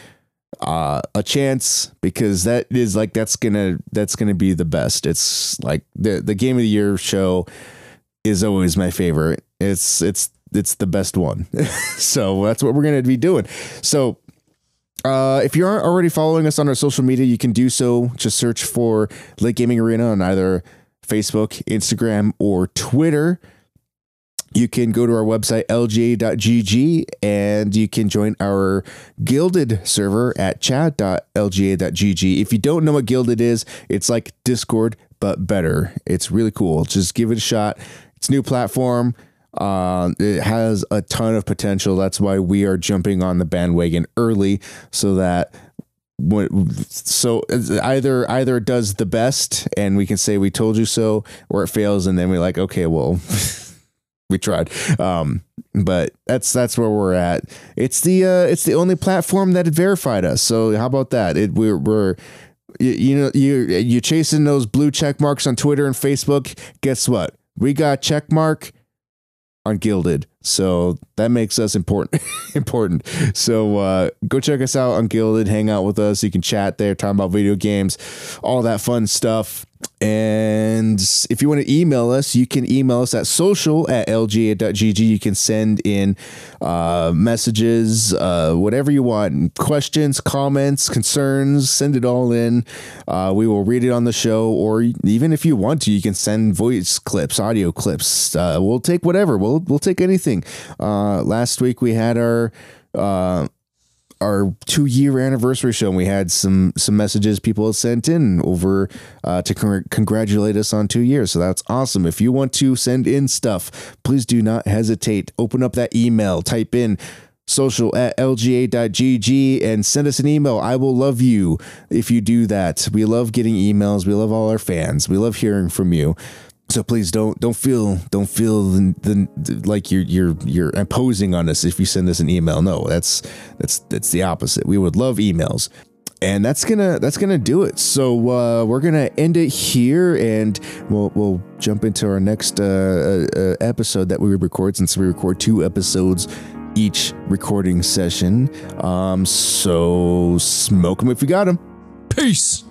uh a chance because that is like that's gonna that's gonna be the best. It's like the the game of the year show is always my favorite. It's it's it's the best one. So that's what we're gonna be doing. So uh, if you aren't already following us on our social media, you can do so. Just search for Lit Gaming Arena on either Facebook, Instagram, or Twitter. You can go to our website, lga.gg, and you can join our Guilded server at chat.lga.gg. If you don't know what Guilded is, it's like Discord, but better. It's really cool. Just give it a shot. It's a new platform. Uh, it has a ton of potential. That's why we are jumping on the bandwagon early so that so either either it does the best and we can say we told you so or it fails and then we're like okay well we tried. Um but that's that's where we're at. It's the uh it's the only platform that verified us. So how about that? It we're, we're you, you know you you chasing those blue check marks on twitter and facebook? Guess what? We got check mark on Guilded. So that makes us important important. So uh, go check us out on Guilded, hang out with us. You can chat there, talk about video games, all that fun stuff. And if you want to email us, you can email us at social at lga.gg. You can send in uh, messages, uh, whatever you want, questions, comments, concerns, send it all in. Uh, we will read it on the show, or even if you want to, you can send voice clips, audio clips. Uh, we'll take whatever. We'll we'll take anything. Uh, last week we had our uh, our two year anniversary show and we had some some messages people had sent in over uh, to con- congratulate us on two years. So that's awesome. If you want to send in stuff please do not hesitate. Open up that email. Type in social at lga.gg and send us an email. I will love you if you do that. We love getting emails. We love all our fans. We love hearing from you so please don't don't feel don't feel the, the, like you're you're you're imposing on us if you send us an email. No, that's that's that's the opposite. We would love emails. and that's gonna that's gonna do it. So uh, we're gonna end it here, and we'll we'll jump into our next uh, uh, episode that we record since we record two episodes each recording session. Um, so smoke them if you got them. Peace.